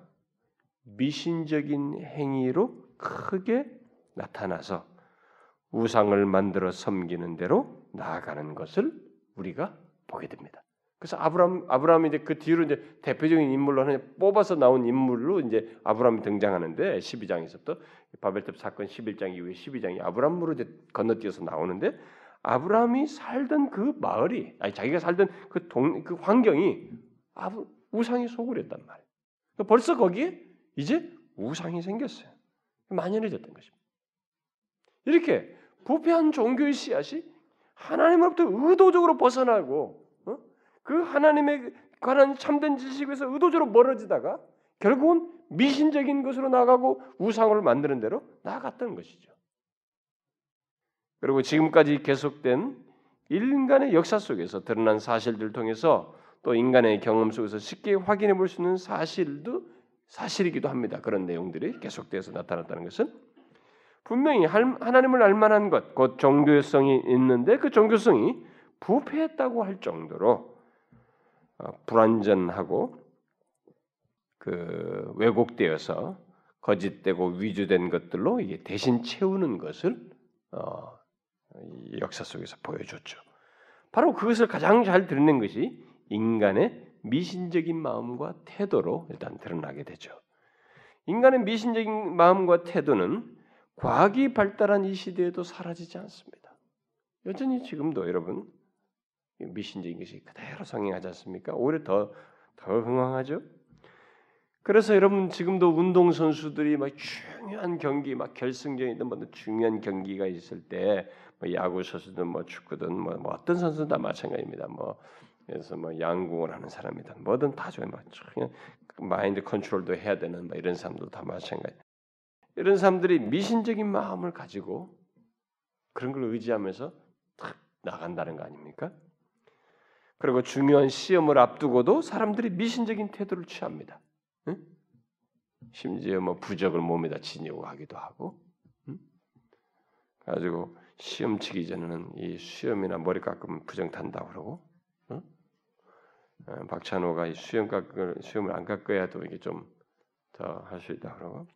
미신적인 행위로 크게 나타나서 우상을 만들어 섬기는 대로 나아가는 것을 우리가 보게 됩니다. 그래서 아브람 아브라함이 이제 그 뒤로 이제 대표적인 인물로 하나 뽑아서 나온 인물로 이제 아브라함이 등장하는데 12장에서부터 바벨탑 사건 11장 이후에 12장이 아브라함으로 이제 건너뛰어서 나오는데 아브라함이 살던 그 마을이 아니 자기가 살던 그 동그 환경이 아브, 우상이 소굴이었단 말이에요. 그러니까 벌써 거기에 이제 우상이 생겼어요. 만연해졌던 것입니다. 이렇게 부패한 종교의 씨앗이 하나님으로부터 의도적으로 벗어나고 그 하나님에 관한 참된 지식에서 의도적으로 멀어지다가 결국은 미신적인 것으로 나가고 우상을 만드는 대로 나아갔던 것이죠. 그리고 지금까지 계속된 인간의 역사 속에서 드러난 사실들을 통해서 또 인간의 경험 속에서 쉽게 확인해 볼 수 있는 사실도 사실이기도 합니다. 그런 내용들이 계속돼서 나타났다는 것은 분명히 하나님을 알만한 것, 곧 종교성이 있는데 그 종교성이 부패했다고 할 정도로 어, 불완전하고 그 왜곡되어서 거짓되고 위조된 것들로 대신 채우는 것을 어, 역사 속에서 보여줬죠. 바로 그것을 가장 잘 드러낸 것이 인간의 미신적인 마음과 태도로 일단 드러나게 되죠. 인간의 미신적인 마음과 태도는 과학이 발달한 이 시대에도 사라지지 않습니다. 여전히 지금도 여러분 미신적인 것이 그대로 성행하지 않습니까? 오히려 더, 더 흥황하죠? 그래서 여러분 지금도 운동 선수들이 막 중요한 경기, 막 결승전이든 뭐 중요한 경기가 있을 때, 뭐 야구 선수든 뭐 축구든 뭐, 뭐 어떤 선수든 다 마찬가지입니다. 뭐 그래서 뭐 양궁을 하는 사람이든 뭐든 다 좋아요. 막 마인드 컨트롤도 해야 되는 뭐 이런 사람도 다 마찬가지. 이런 사람들이 미신적인 마음을 가지고 그런 걸 의지하면서 탁 나간다는 거 아닙니까? 그리고 중요한 시험을 앞두고도 사람들이 미신적인 태도를 취합니다. 응? 심지어 뭐 부적을 몸에다 지니고 하기도 하고, 응? 가지고 시험 치기 전에는 이 시험이나 머리 깎으면 부정 탄다 그러고, 응? 어, 박찬호가 이 시험 깎을 시험을 안 깎아야도 이게 좀 더 할 수 있다 그러고,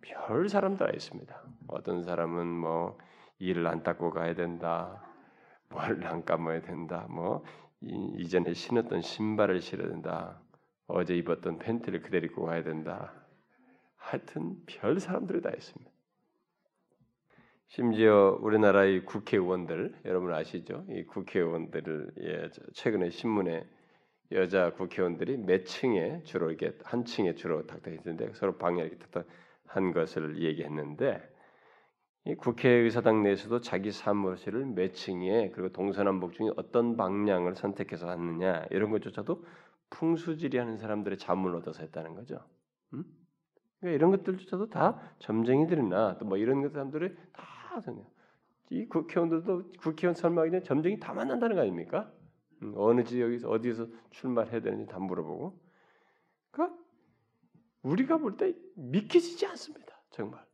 별 사람들 다 있습니다. 어떤 사람은 뭐 일을 안 닦고 가야 된다. 뭘 안 감아야 된다. 뭐 이, 전에 신었던 신발을 신어야 된다. 어제 입었던 팬티를 그대로 입고 가야 된다. 하여튼 별 사람들이 다 있습니다. 심지어 우리나라의 국회의원들 여러분 아시죠? 이 국회의원들을 예, 최근에 신문에 여자 국회의원들이 몇 층에 주로 이렇게 한 층에 주로 탁탁 있는데 서로 방해 이렇게 탁탁 한 것을 얘기했는데 국회의사당 내에서도 자기 사무실을 몇 층에 그리고 동서남북 중에 어떤 방향을 선택해서 하느냐 이런 것조차도 풍수지리하는 사람들의 자문을 얻어서 했다는 거죠. 음? 그러니까 이런 것들조차도 다 점쟁이들이나 또 뭐 이런 사람들이 다이 국회의원들도 국회의원 선거하기 전에 점쟁이 다 만난다는 거 아닙니까? 음, 어느 지역에서 어디서 출마해야 되는지 다 물어보고. 그러니까 우리가 볼 때 믿기지지 않습니다. 정말.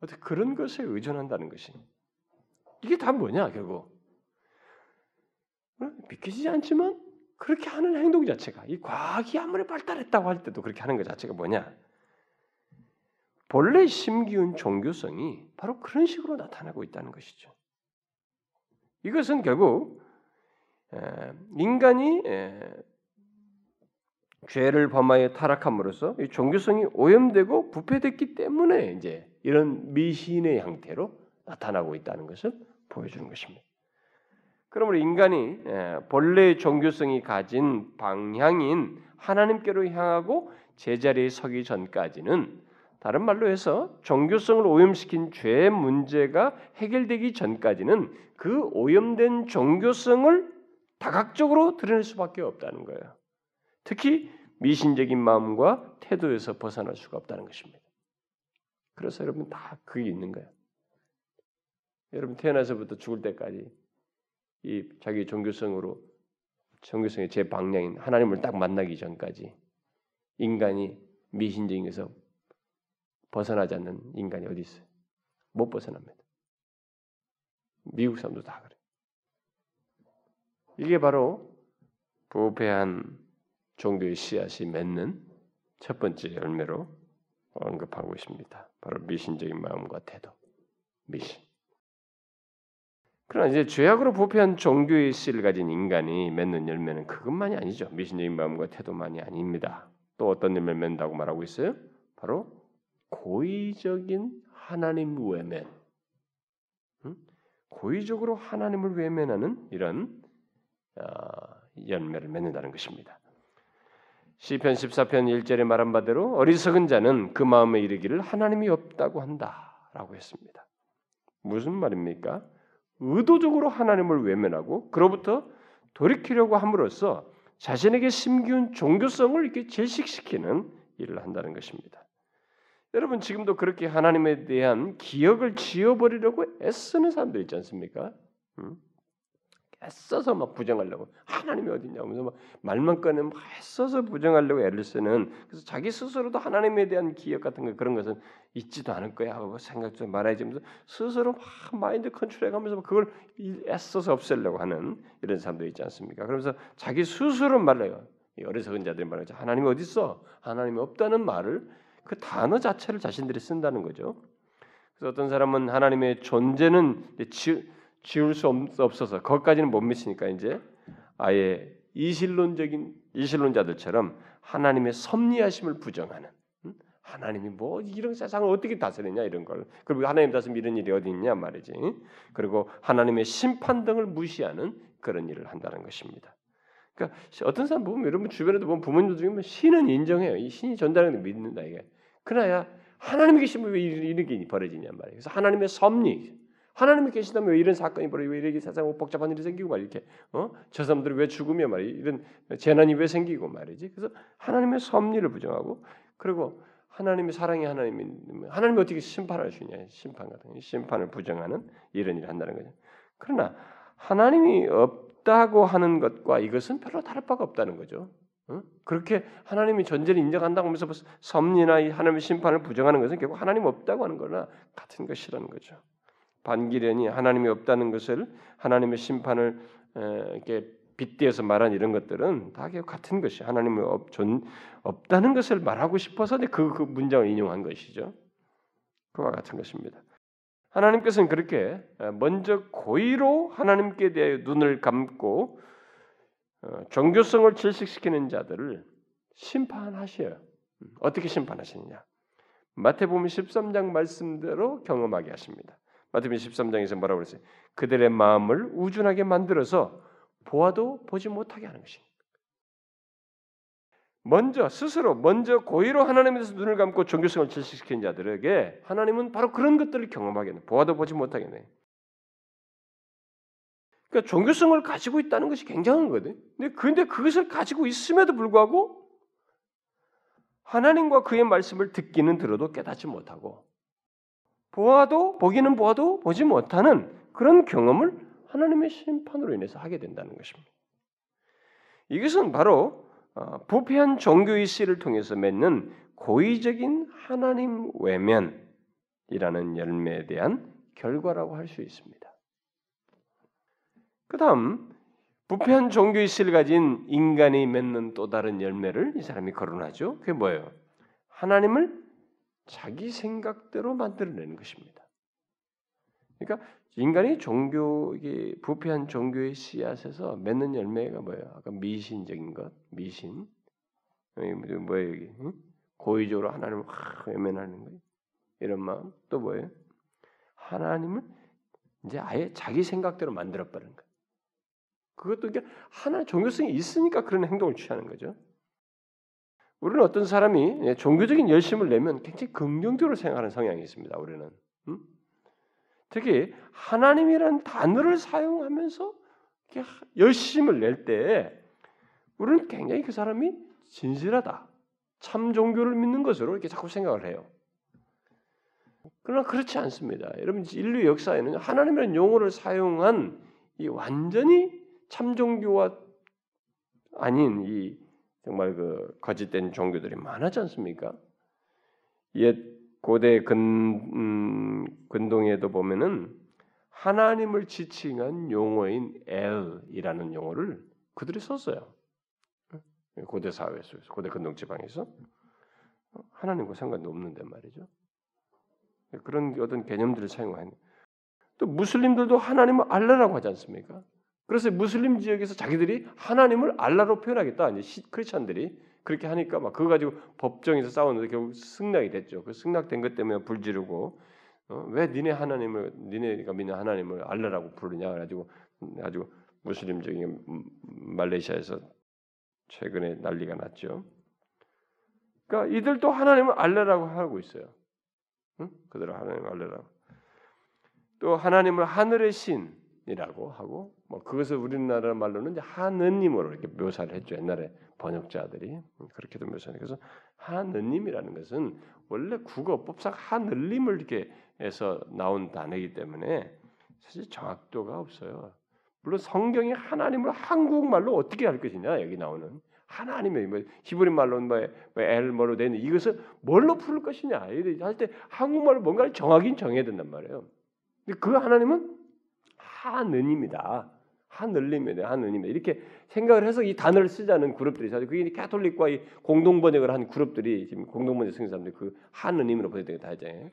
어? 어떻게 그런 것에 의존한다는 것이 이게 다 뭐냐 결국 어? 믿기지 않지만 그렇게 하는 행동 자체가 이 과학이 아무리 발달했다고 할 때도 그렇게 하는 것 자체가 뭐냐 본래 심기운 종교성이 바로 그런 식으로 나타나고 있다는 것이죠. 이것은 결국 인간이 죄를 범하여 타락함으로써 종교성이 오염되고 부패됐기 때문에 이제 이런 미신의 형태로 나타나고 있다는 것을 보여주는 것입니다. 그러므로 인간이 본래의 종교성이 가진 방향인 하나님께로 향하고 제자리에 서기 전까지는 다른 말로 해서 종교성을 오염시킨 죄 문제가 해결되기 전까지는 그 오염된 종교성을 다각적으로 드러낼 수밖에 없다는 거예요. 특히 미신적인 마음과 태도에서 벗어날 수가 없다는 것입니다. 그래서 여러분 다 그게 있는 거예요. 여러분 태어나서부터 죽을 때까지 이 자기 종교성으로 종교성의 제 방향인 하나님을 딱 만나기 전까지 인간이 미신적인 에서 벗어나지 않는 인간이 어디 있어요? 못 벗어납니다. 미국 사람도 다 그래. 이게 바로 부패한 종교의 씨앗이 맺는 첫 번째 열매로 언급하고 있습니다. 바로 미신적인 마음과 태도, 미신. 그러나 이제 죄악으로 부패한 종교의 씨를 가진 인간이 맺는 열매는 그것만이 아니죠. 미신적인 마음과 태도만이 아닙니다. 또 어떤 열매를 맺는다고 말하고 있어요? 바로 고의적인 하나님 외면, 고의적으로 하나님을 외면하는 이런 어, 열매를 맺는다는 것입니다. 시편 14편 1절에 말한 바대로 어리석은 자는 그 마음에 이르기를 하나님이 없다고 한다라고 했습니다. 무슨 말입니까? 의도적으로 하나님을 외면하고 그로부터 돌이키려고 함으로써 자신에게 심기운 종교성을 이렇게 질식시키는 일을 한다는 것입니다. 여러분 지금도 그렇게 하나님에 대한 기억을 지워버리려고 애쓰는 사람들 있지 않습니까? 음? 애써서 막 부정하려고 하나님이 어디냐 하면서 막 말만 꺼내면 막 애써서 부정하려고 애를 쓰는 그래서 자기 스스로도 하나님에 대한 기억 같은 거 그런 것은 있지도 않을 거야 하고 생각도 말아야지 하면서 스스로 막 마인드 컨트롤해가면서 그걸 애써서 없애려고 하는 이런 사람도 있지 않습니까? 그러면서 자기 스스로 말해요. 어리석은 자들이 말하죠. 하나님이 어디 있어? 하나님이 없다는 말을 그 단어 자체를 자신들이 쓴다는 거죠. 그래서 어떤 사람은 하나님의 존재는 지, 지울 수 없어서 거기까지는 못 미치니까 이제 아예 이실론적인 이실론자들처럼 하나님의 섭리하심을 부정하는 하나님이 뭐 이런 세상을 어떻게 다스리냐 이런 걸 그리고 하나님 다스림 이런 일이 어디 있냐 말이지 그리고 하나님의 심판 등을 무시하는 그런 일을 한다는 것입니다. 그러니까 어떤 사람 보면 여러분 주변에도 보면 부모님들 중에 신은 인정해요. 이 신이 전달하는 걸 믿는다 이게. 그러나야 하나님이 계시면 왜 이런 게 벌어지냐 말이에요. 그래서 하나님의 섭리, 하나님이 계시다면 왜 이런 사건이 벌어지고 왜 이렇게 세상 복잡한 일이 생기고 말 이렇게 어? 저 사람들이 왜 죽으며 말이 이런 재난이 왜 생기고 말이지. 그래서 하나님의 섭리를 부정하고 그리고 하나님의 사랑이 하나님이 하나님이 어떻게 심판할 수 있냐 심판 같은 심판을 부정하는 이런 일을 한다는 거죠. 그러나 하나님이 없다고 하는 것과 이것은 별로 다를 바가 없다는 거죠. 그렇게 하나님이 존재를 인정한다고 하면서 섭리나 하나님의 심판을 부정하는 것은 결국 하나님 없다고 하는 거나 같은 것이라는 거죠. 반기련이 하나님이 없다는 것을 하나님의 심판을 이렇게 빗대어서 말한 이런 것들은 다 같은 것이 하나님이 없, 존, 없다는 것을 말하고 싶어서 그, 그 문장을 인용한 것이죠. 그와 같은 것입니다. 하나님께서는 그렇게 먼저 고의로 하나님께 대해 눈을 감고 어, 종교성을 질식시키는 자들을 심판하셔요. 음, 어떻게 심판하시느냐? 마태복음 13장 말씀대로 경험하게 하십니다. 마태복음 13장에서 뭐라고 그랬어요? 그들의 마음을 우준하게 만들어서 보아도 보지 못하게 하는 것입니다. 먼저 스스로 먼저 고의로 하나님에 서 눈을 감고 종교성을 질식시킨 자들에게 하나님은 바로 그런 것들을 경험하게 해 보아도 보지 못하게 해 그러니까 종교성을 가지고 있다는 것이 굉장한 거거든. 근데 근데 그것을 가지고 있음에도 불구하고 하나님과 그의 말씀을 듣기는 들어도 깨닫지 못하고 보아도 보기는 보아도 보지 못하는 그런 경험을 하나님의 심판으로 인해서 하게 된다는 것입니다. 이것은 바로 어, 부패한 종교의 씨를 통해서 맺는 고의적인 하나님 외면이라는 열매에 대한 결과라고 할 수 있습니다. 그 다음 부패한 종교의 씨를 가진 인간이 맺는 또 다른 열매를 이 사람이 거론하죠. 그게 뭐예요? 하나님을 자기 생각대로 만들어내는 것입니다. 그러니까 인간이 종교 이게 부패한 종교의 씨앗에서 맺는 열매가 뭐예요? 아까 미신적인 것, 미신. 뭐예요 여기? 응? 고의적으로 하나님을 확 외면하는 거예요. 이런 마음. 또 뭐예요? 하나님을 이제 아예 자기 생각대로 만들어 버린 거예요. 그것도 이게 하나 종교성이 있으니까 그런 행동을 취하는 거죠. 우리는 어떤 사람이 종교적인 열심을 내면 굉장히 긍정적으로 생각하는 성향이 있습니다. 우리는 음? 특히 하나님이라는 단어를 사용하면서 열심을 낼 때 우리는 굉장히 그 사람이 진실하다, 참 종교를 믿는 것으로 이렇게 자꾸 생각을 해요. 그러나 그렇지 않습니다. 여러분 인류 역사에는 하나님이라는 용어를 사용한 이 완전히 참 종교와 아닌 이 정말 그 거짓된 종교들이 많았지 않습니까? 옛 고대 근 음, 근동에도 보면은 하나님을 지칭한 용어인 엘이라는 용어를 그들이 썼어요. 고대 사회 속에서 고대 근동 지방에서 하나님과 상관도 없는데 말이죠. 그런 어떤 개념들을 사용하는 또 무슬림들도 하나님을 알라라고 하지 않습니까? 그래서 무슬림 지역에서 자기들이 하나님을 알라로 표현하겠다. 이제 크리스천들이 그렇게 하니까 막 그거 가지고 법정에서 싸웠는데 결국 승낙이 됐죠. 그 승낙된 것 때문에 불지르고 어? 왜 니네 하나님을 니네가 믿는 하나님을 알라라고 부르냐 가지고 무슬림적인 말레이시아에서 최근에 난리가 났죠. 그러니까 이들도 하나님을 알라라고 하고 있어요. 응? 그대로 하나님을 알라라고. 또 하나님을 하늘의 신 이라고 하고 뭐 그것을 우리나라 말로는 이제 하느님으로 이렇게 묘사를 했죠 옛날에 번역자들이 그렇게도 묘사해 그래서 하느님이라는 것은 원래 국어 법상 하늘림을 이렇게 해서 나온 단어이기 때문에 사실 정확도가 없어요. 물론 성경이 하나님을 한국말로 어떻게 할 것이냐 여기 나오는 하나님의 뭐 히브리 말로는 뭐, 뭐 엘머로 되는 이것을 뭘로 풀 것이냐 할 때 한국말로 뭔가를 정하긴 정해야 된단 말이에요. 근데 그 하나님은 하느님이다. 하늘림이다. 하느님 이렇게 생각을 해서 이 단어를 쓰자는 그룹들이 사실 그게 캐톨릭과 이 공동 번역을 한 그룹들이 지금 공동 번역 쓰는 사람들이 그 하느님으로 번역된 게다 이제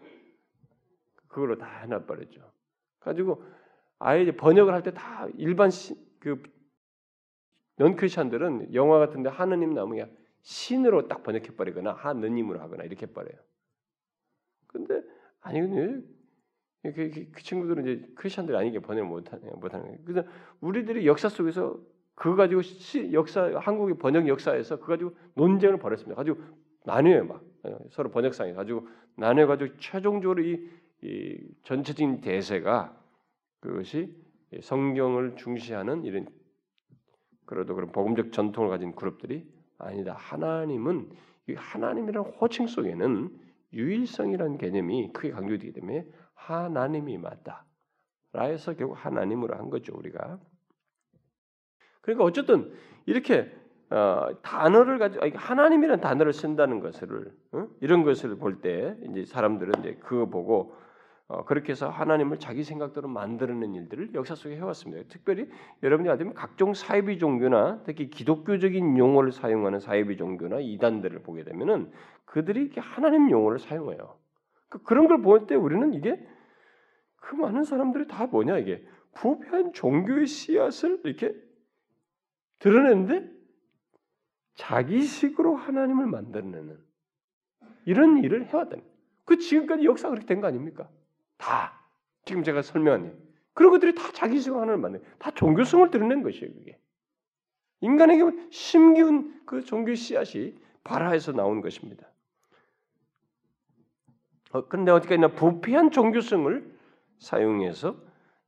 그걸로 다 해놔 버렸죠. 가지고 아예 이제 번역을 할 때 다 일반 시, 그 넌크리스천들은 영화 같은데 하느님 나오면 신으로 딱 번역해 버리거나 하느님으로 하거나 이렇게 해 버려요. 근데 아니 근데 그, 그, 그 친구들은 이제 크리스천들이 아니게 번역을 못하는 거예요. 그래서 우리들이 역사 속에서 그거 가지고 시, 역사 한국의 번역 역사에서 그거 가지고 논쟁을 벌였습니다. 가지고 나뉘어요 막 어, 서로 번역상에 가지고 나뉘어 가지고 최종적으로 이, 이 전체적인 대세가 그것이 성경을 중시하는 이런 그래도 그런 복음적 전통을 가진 그룹들이 아니다. 하나님은 이 하나님이라는 호칭 속에는 유일성이라는 개념이 크게 강조되기 때문에 하나님이 맞다. 라해서 결국 하나님으로 한 거죠 우리가. 그러니까 어쨌든 이렇게 어, 단어를 가지고 하나님이라는 단어를 쓴다는 것을 어? 이런 것을 볼 때 이제 사람들은 이제 그거 보고 어, 그렇게 해서 하나님을 자기 생각대로 만드는 일들을 역사 속에 해왔습니다. 특별히 여러분이 알면 각종 사이비 종교나 특히 기독교적인 용어를 사용하는 사이비 종교나 이단들을 보게 되면은 그들이 하나님 용어를 사용해요. 그 그런 걸 볼 때 우리는 이게 그 많은 사람들이 다 뭐냐 이게 부패한 종교의 씨앗을 이렇게 드러내는데 자기식으로 하나님을 만들어내는 이런 일을 해왔다는 그 지금까지 역사가 그렇게 된 거 아닙니까? 다. 지금 제가 설명한 일. 그런 것들이 다 자기식으로 하나님을 만든 다 종교성을 드러낸 것이에요 그게. 인간에게 심기운 그 종교 씨앗이 발화해서 나온 것입니다. 어, 그런데 어떻게 나 부패한 종교성을 사용해서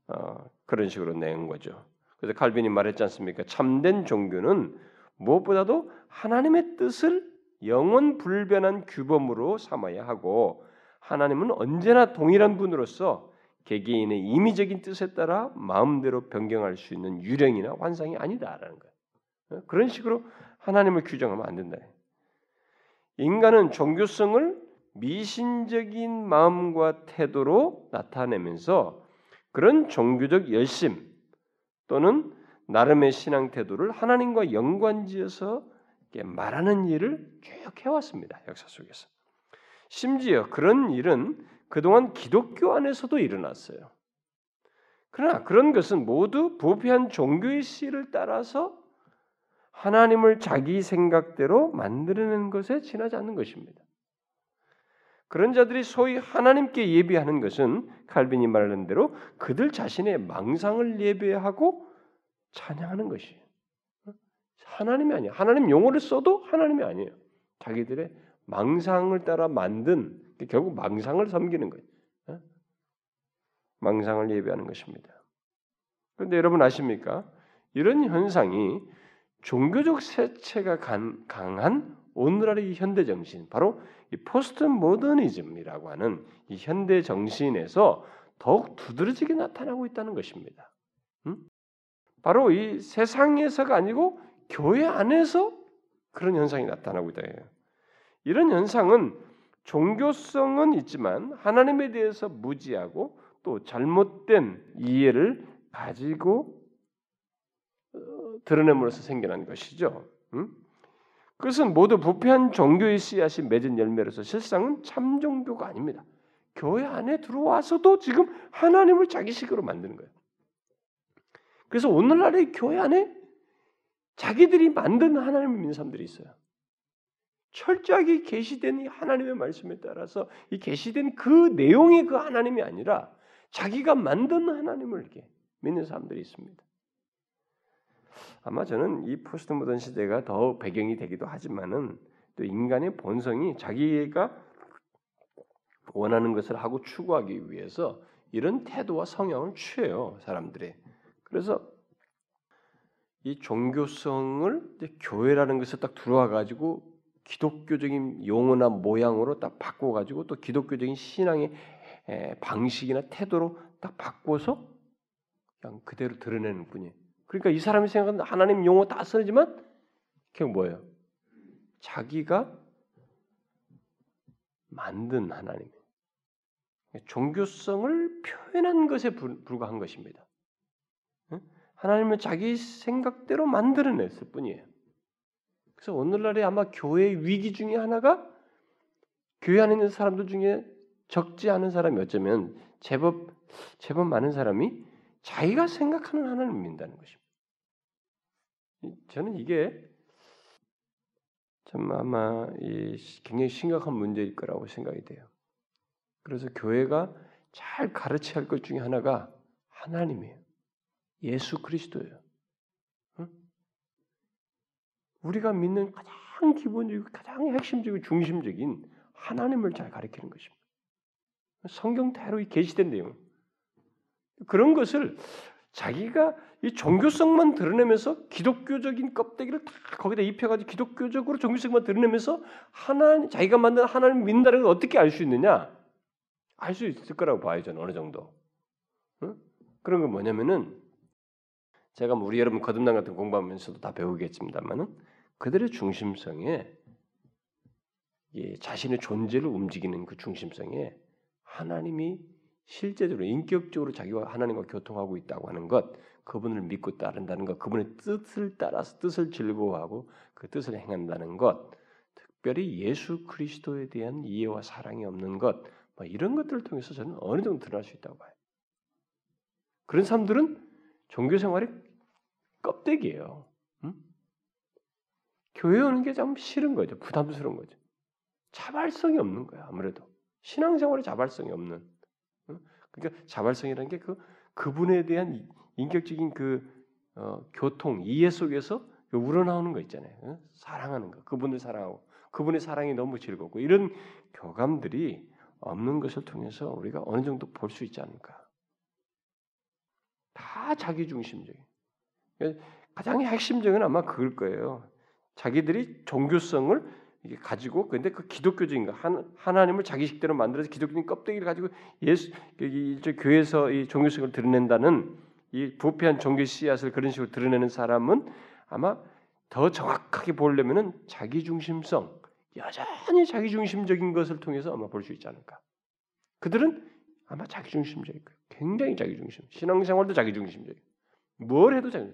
어, 그런 식으로 낸 거죠. 그래서 칼빈이 말했지 않습니까? 참된 종교는 무엇보다도 하나님의 뜻을 영원 불변한 규범으로 삼아야 하고 하나님은 언제나 동일한 분으로서 개개인의 임의적인 뜻에 따라 마음대로 변경할 수 있는 유령이나 환상이 아니다라는 거예요. 어? 그런 식으로 하나님을 규정하면 안 된다. 인간은 종교성을 미신적인 마음과 태도로 나타내면서 그런 종교적 열심 또는 나름의 신앙 태도를 하나님과 연관지어서 말하는 일을 쭉 해왔습니다. 역사 속에서. 심지어 그런 일은 그동안 기독교 안에서도 일어났어요. 그러나 그런 것은 모두 부패한 종교의 씨를 따라서 하나님을 자기 생각대로 만들어낸 것에 지나지 않는 것입니다. 그런 자들이 소위 하나님께 예배하는 것은 칼빈이 말하는 대로 그들 자신의 망상을 예배하고 찬양하는 것이에요. 하나님이 아니에요. 하나님 용어를 써도 하나님이 아니에요. 자기들의 망상을 따라 만든 결국 망상을 섬기는 거예요. 어? 망상을 예배하는 것입니다. 그런데 여러분 아십니까? 이런 현상이 종교적 세체가 강한 오늘날의 현대 정신, 바로 이 포스트 모더니즘이라고 하는 이 현대 정신에서 더욱 두드러지게 나타나고 있다는 것입니다. 음? 바로 이 세상에서가 아니고 교회 안에서 그런 현상이 나타나고 있다. 이런 현상은 종교성은 있지만 하나님에 대해서 무지하고 또 잘못된 이해를 가지고 어, 드러냄으로써 생겨난 것이죠. 음? 그것은 모두 부패한 종교의 씨앗이 맺은 열매로서 실상은 참 종교가 아닙니다. 교회 안에 들어와서도 지금 하나님을 자기식으로 만드는 거예요. 그래서 오늘날의 교회 안에 자기들이 만든 하나님을 믿는 사람들이 있어요. 철저하게 계시된 이 하나님의 말씀에 따라서 이 계시된 그 내용의 그 하나님이 아니라 자기가 만든 하나님을 믿는 사람들이 있습니다. 아마 저는 이 포스트 모던 시대가 더 배경이 되기도 하지만은 또 인간의 본성이 자기가 원하는 것을 하고 추구하기 위해서 이런 태도와 성향을 취해요 사람들이. 그래서 이 종교성을 교회라는 것을 딱 들어와 가지고 기독교적인 용어나 모양으로 딱 바꿔 가지고 또 기독교적인 신앙의 방식이나 태도로 딱 바꿔서 그냥 그대로 드러내는 뿐이에요. 그러니까 이 사람이 생각하는 하나님 용어 다 쓰지만 그게 뭐예요? 자기가 만든 하나님. 종교성을 표현한 것에 불과한 것입니다. 하나님은 자기 생각대로 만들어냈을 뿐이에요. 그래서 오늘날에 아마 교회의 위기 중에 하나가 교회 안에 있는 사람들 중에 적지 않은 사람이 어쩌면 제법 제법 많은 사람이 자기가 생각하는 하나님을 믿는다는 것입니다. 저는 이게 참 아마 굉장히 심각한 문제일 거라고 생각이 돼요. 그래서 교회가 잘 가르쳐야 할 것 중에 하나가 하나님이에요. 예수 그리스도예요. 응? 우리가 믿는 가장 기본적이고 가장 핵심적이고 중심적인 하나님을 잘 가르치는 것입니다. 성경대로 계시된 내용. 그런 것을 자기가 이 종교성만 드러내면서 기독교적인 껍데기를 다 거기다 입혀가지고 기독교적으로 종교성만 드러내면서 하나님 자기가 만든 하나님 믿는다는 걸 어떻게 알 수 있느냐? 알 수 있을 거라고 봐요 저는 어느 정도. 응? 그런 건 뭐냐면은 제가 뭐 우리 여러분 거듭남 같은 공부하면서도 다 배우겠습니다만은 그들의 중심성에 자신의 존재를 움직이는 그 중심성에 하나님이 실제적으로 인격적으로 자기와 하나님과 교통하고 있다고 하는 것, 그분을 믿고 따른다는 것, 그분의 뜻을 따라서 뜻을 즐거워하고 그 뜻을 행한다는 것, 특별히 예수 그리스도에 대한 이해와 사랑이 없는 것, 뭐 이런 것들을 통해서 저는 어느 정도 드러날 수 있다고 봐요. 그런 사람들은 종교 생활이 껍데기예요. 응? 교회 오는 게좀 싫은 거죠. 부담스러운 거죠. 자발성이 없는 거야. 아무래도 신앙생활에 자발성이 없는. 그러니까 자발성이라는 게 그 그분에 대한 인격적인 그 어, 교통 이해 속에서 그 우러나오는 거 있잖아요. 어? 사랑하는 거, 그분을 사랑하고 그분의 사랑이 너무 즐겁고 이런 교감들이 없는 것을 통해서 우리가 어느 정도 볼 수 있지 않을까. 다 자기 중심적인. 가장 핵심적인 아마 그걸 거예요. 자기들이 종교성을 이게 가지고 근데 그 기독교적인 거 한, 하나님을 자기 식대로 만들어서 기독교적인 껍데기를 가지고 예수 이 교회에서 이 종교성을 드러낸다는 이 부패한 종교 씨앗을 그런 식으로 드러내는 사람은 아마 더 정확하게 보려면은 자기 중심성 여전히 자기 중심적인 것을 통해서 아마 볼 수 있지 않을까. 그들은 아마 자기 거예요. 굉장히 자기 중심. 신앙생활도 자기 중심적이고 뭘 해도 자기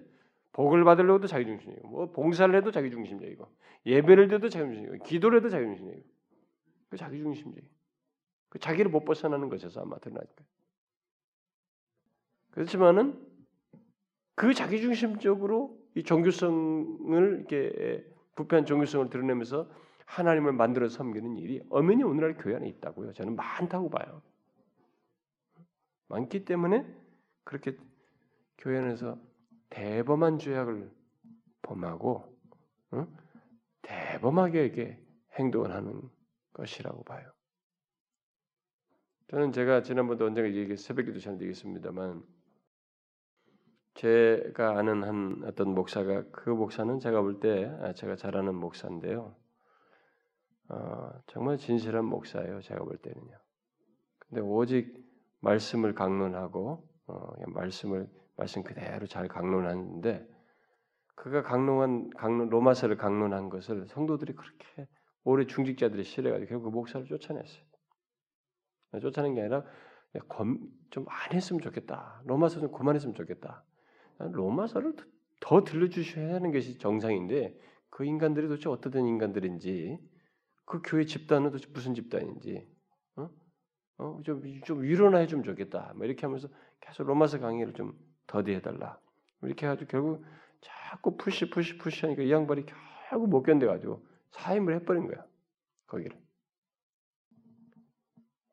복을 받으려고도 자기 중심적이고 뭐 봉사를 해도 자기 중심적이고 예배를 드도 자기 중심적이고 기도를 해도 자기 중심적이고 그 자기 중심적이. 그 자기를 못 벗어나는 것에서 아마 거예요. 그렇지만은 그 자기 중심적으로 이 종교성을 이렇게 부패한 종교성을 드러내면서 하나님을 만들어 섬기는 일이 엄연히 오늘날 교회 안에 있다고요. 저는 많다고 봐요. 많기 때문에 그렇게 교회 안에서 대범한 죄악을 범하고 응? 대범하게 이렇게 행동을 하는 것이라고 봐요. 저는 제가 지난번도 언젠가 얘기 새벽에도 잘 얘기했습니다만 제가 아는 한 어떤 목사가 그 목사는 제가 볼 때 제가 잘 아는 목사인데요. 어, 정말 진실한 목사예요. 제가 볼 때는요. 근데 오직 말씀을 강론하고 어, 말씀을 말씀 그대로 잘 강론하는데 그가 강론한 강론 로마서를 강론한 것을 성도들이 그렇게 오래 중직자들이 싫어가지고 결국 그 목사를 쫓아냈어요. 쫓아낸 게 아니라 좀 안 했으면 좋겠다. 로마서 좀 그만했으면 좋겠다. 로마서를 더 들려주셔야 하는 것이 정상인데 그 인간들이 도대체 어떤 인간들인지 그 교회 집단은 도대체 무슨 집단인지 어? 어? 좀, 좀 위로나 해주면 좋겠다. 뭐 이렇게 하면서 계속 로마서 강의를 좀 더디해달라. 이렇게 해가지고 결국 자꾸 push push push 하니까 이 양반이 결국 못 견뎌가지고 사임을 해버린 거야. 거기를.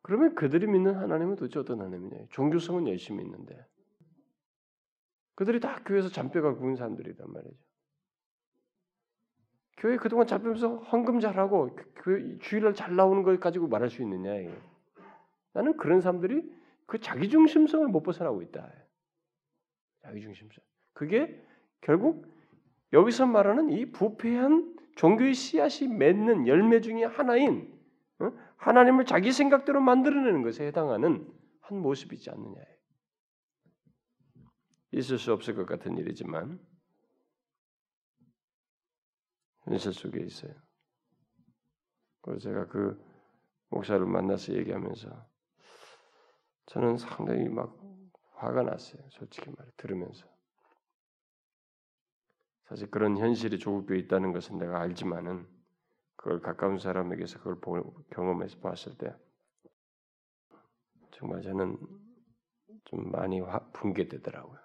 그러면 그들이 믿는 하나님은 도대체 어떤 하나님이냐? 종교성은 열심히 있는데 그들이 다 교회에서 잔뼈가 구운 사람들이란 말이죠. 교회 그동안 잡히면서 헌금 잘하고 그 주일날 잘 나오는 걸 가지고 말할 수 있느냐? 나는 그런 사람들이 그 자기 중심성을 못 벗어나고 있다. 자기 중심성. 그게 결국 여기서 말하는 이 부패한 종교의 씨앗이 맺는 열매 중의 하나인 어? 하나님을 자기 생각대로 만들어내는 것에 해당하는 한 모습이지 않느냐. 있을 수 없을 것 같은 일이지만 현실 속에 있어요. 그래서 제가 그 목사를 만나서 얘기하면서 저는 상당히 막 화가 났어요. 솔직히 말해 들으면서 사실 그런 현실이 조국교에 있다는 것은 내가 알지만은 그걸 가까운 사람에게서 그걸 경험해서 봤을 때 정말 저는 좀 많이 화, 붕괴되더라고요.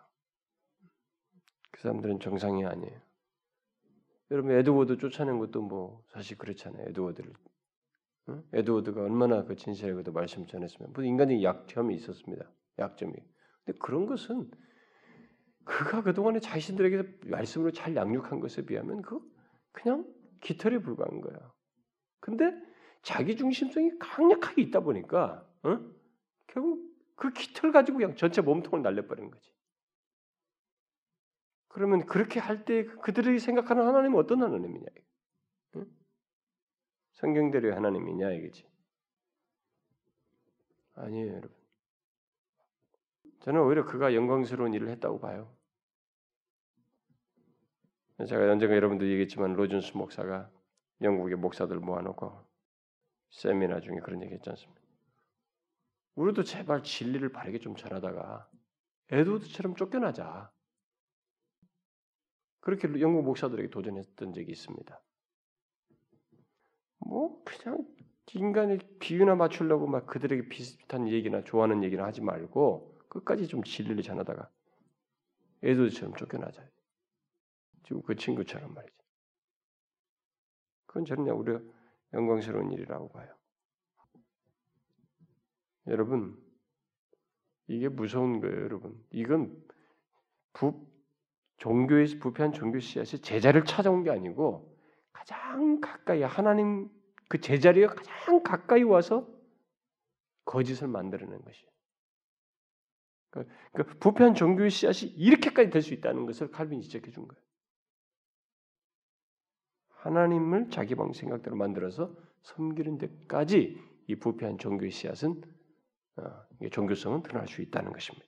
그 사람들은 정상이 아니에요. 여러분 에드워드 쫓아낸 것도 뭐 사실 그렇잖아요. 에드워드를 응? 에드워드가 얼마나 그 진실하게도 말씀 전했으면 뭐 인간의 약점이 있었습니다. 약점이. 근데 그런 것은 그가 그동안에 자신들에게 말씀으로 잘 양육한 것에 비하면 그 그냥 깃털에 불과한 거야. 근데 자기 중심성이 강력하게 있다 보니까 어? 결국 그 깃털 가지고 그냥 전체 몸통을 날려버리는 거지. 그러면 그렇게 할 때 그들이 생각하는 하나님은 어떤 하나님이냐? 응? 성경대로의 하나님이냐 이거지. 아니에요, 여러분. 저는 오히려 그가 영광스러운 일을 했다고 봐요. 제가 언젠가 여러분들 얘기했지만 로준스 목사가 영국의 목사들 모아놓고 세미나 중에 그런 얘기 했지 않습니까? 우리도 제발 진리를 바르게 좀 전하다가 에드워드처럼 쫓겨나자. 그렇게 영국 목사들에게 도전했던 적이 있습니다. 뭐 그냥 인간의 비유나 맞추려고 막 그들에게 비슷한 얘기나 좋아하는 얘기나 하지 말고 끝까지 좀 진리를 전하다가 에드워드처럼 쫓겨나자. 지금 그 친구처럼 말이죠. 그건 저는 우리가 영광스러운 일이라고 봐요. 여러분, 이게 무서운 거예요, 여러분. 이건 부, 종교의 부패한 종교 씨앗이 제자를 찾아온 게 아니고 가장 가까이 하나님 그 제자리에 가장 가까이 와서 거짓을 만들어낸 것이에요. 그, 그 부패한 종교의 씨앗이 이렇게까지 될 수 있다는 것을 칼빈이 지적해 준 거예요. 하나님을 자기 방 생각대로 만들어서 섬기는 데까지 이 부패한 종교의 씨앗은 어, 종교성은 드러날 수 있다는 것입니다.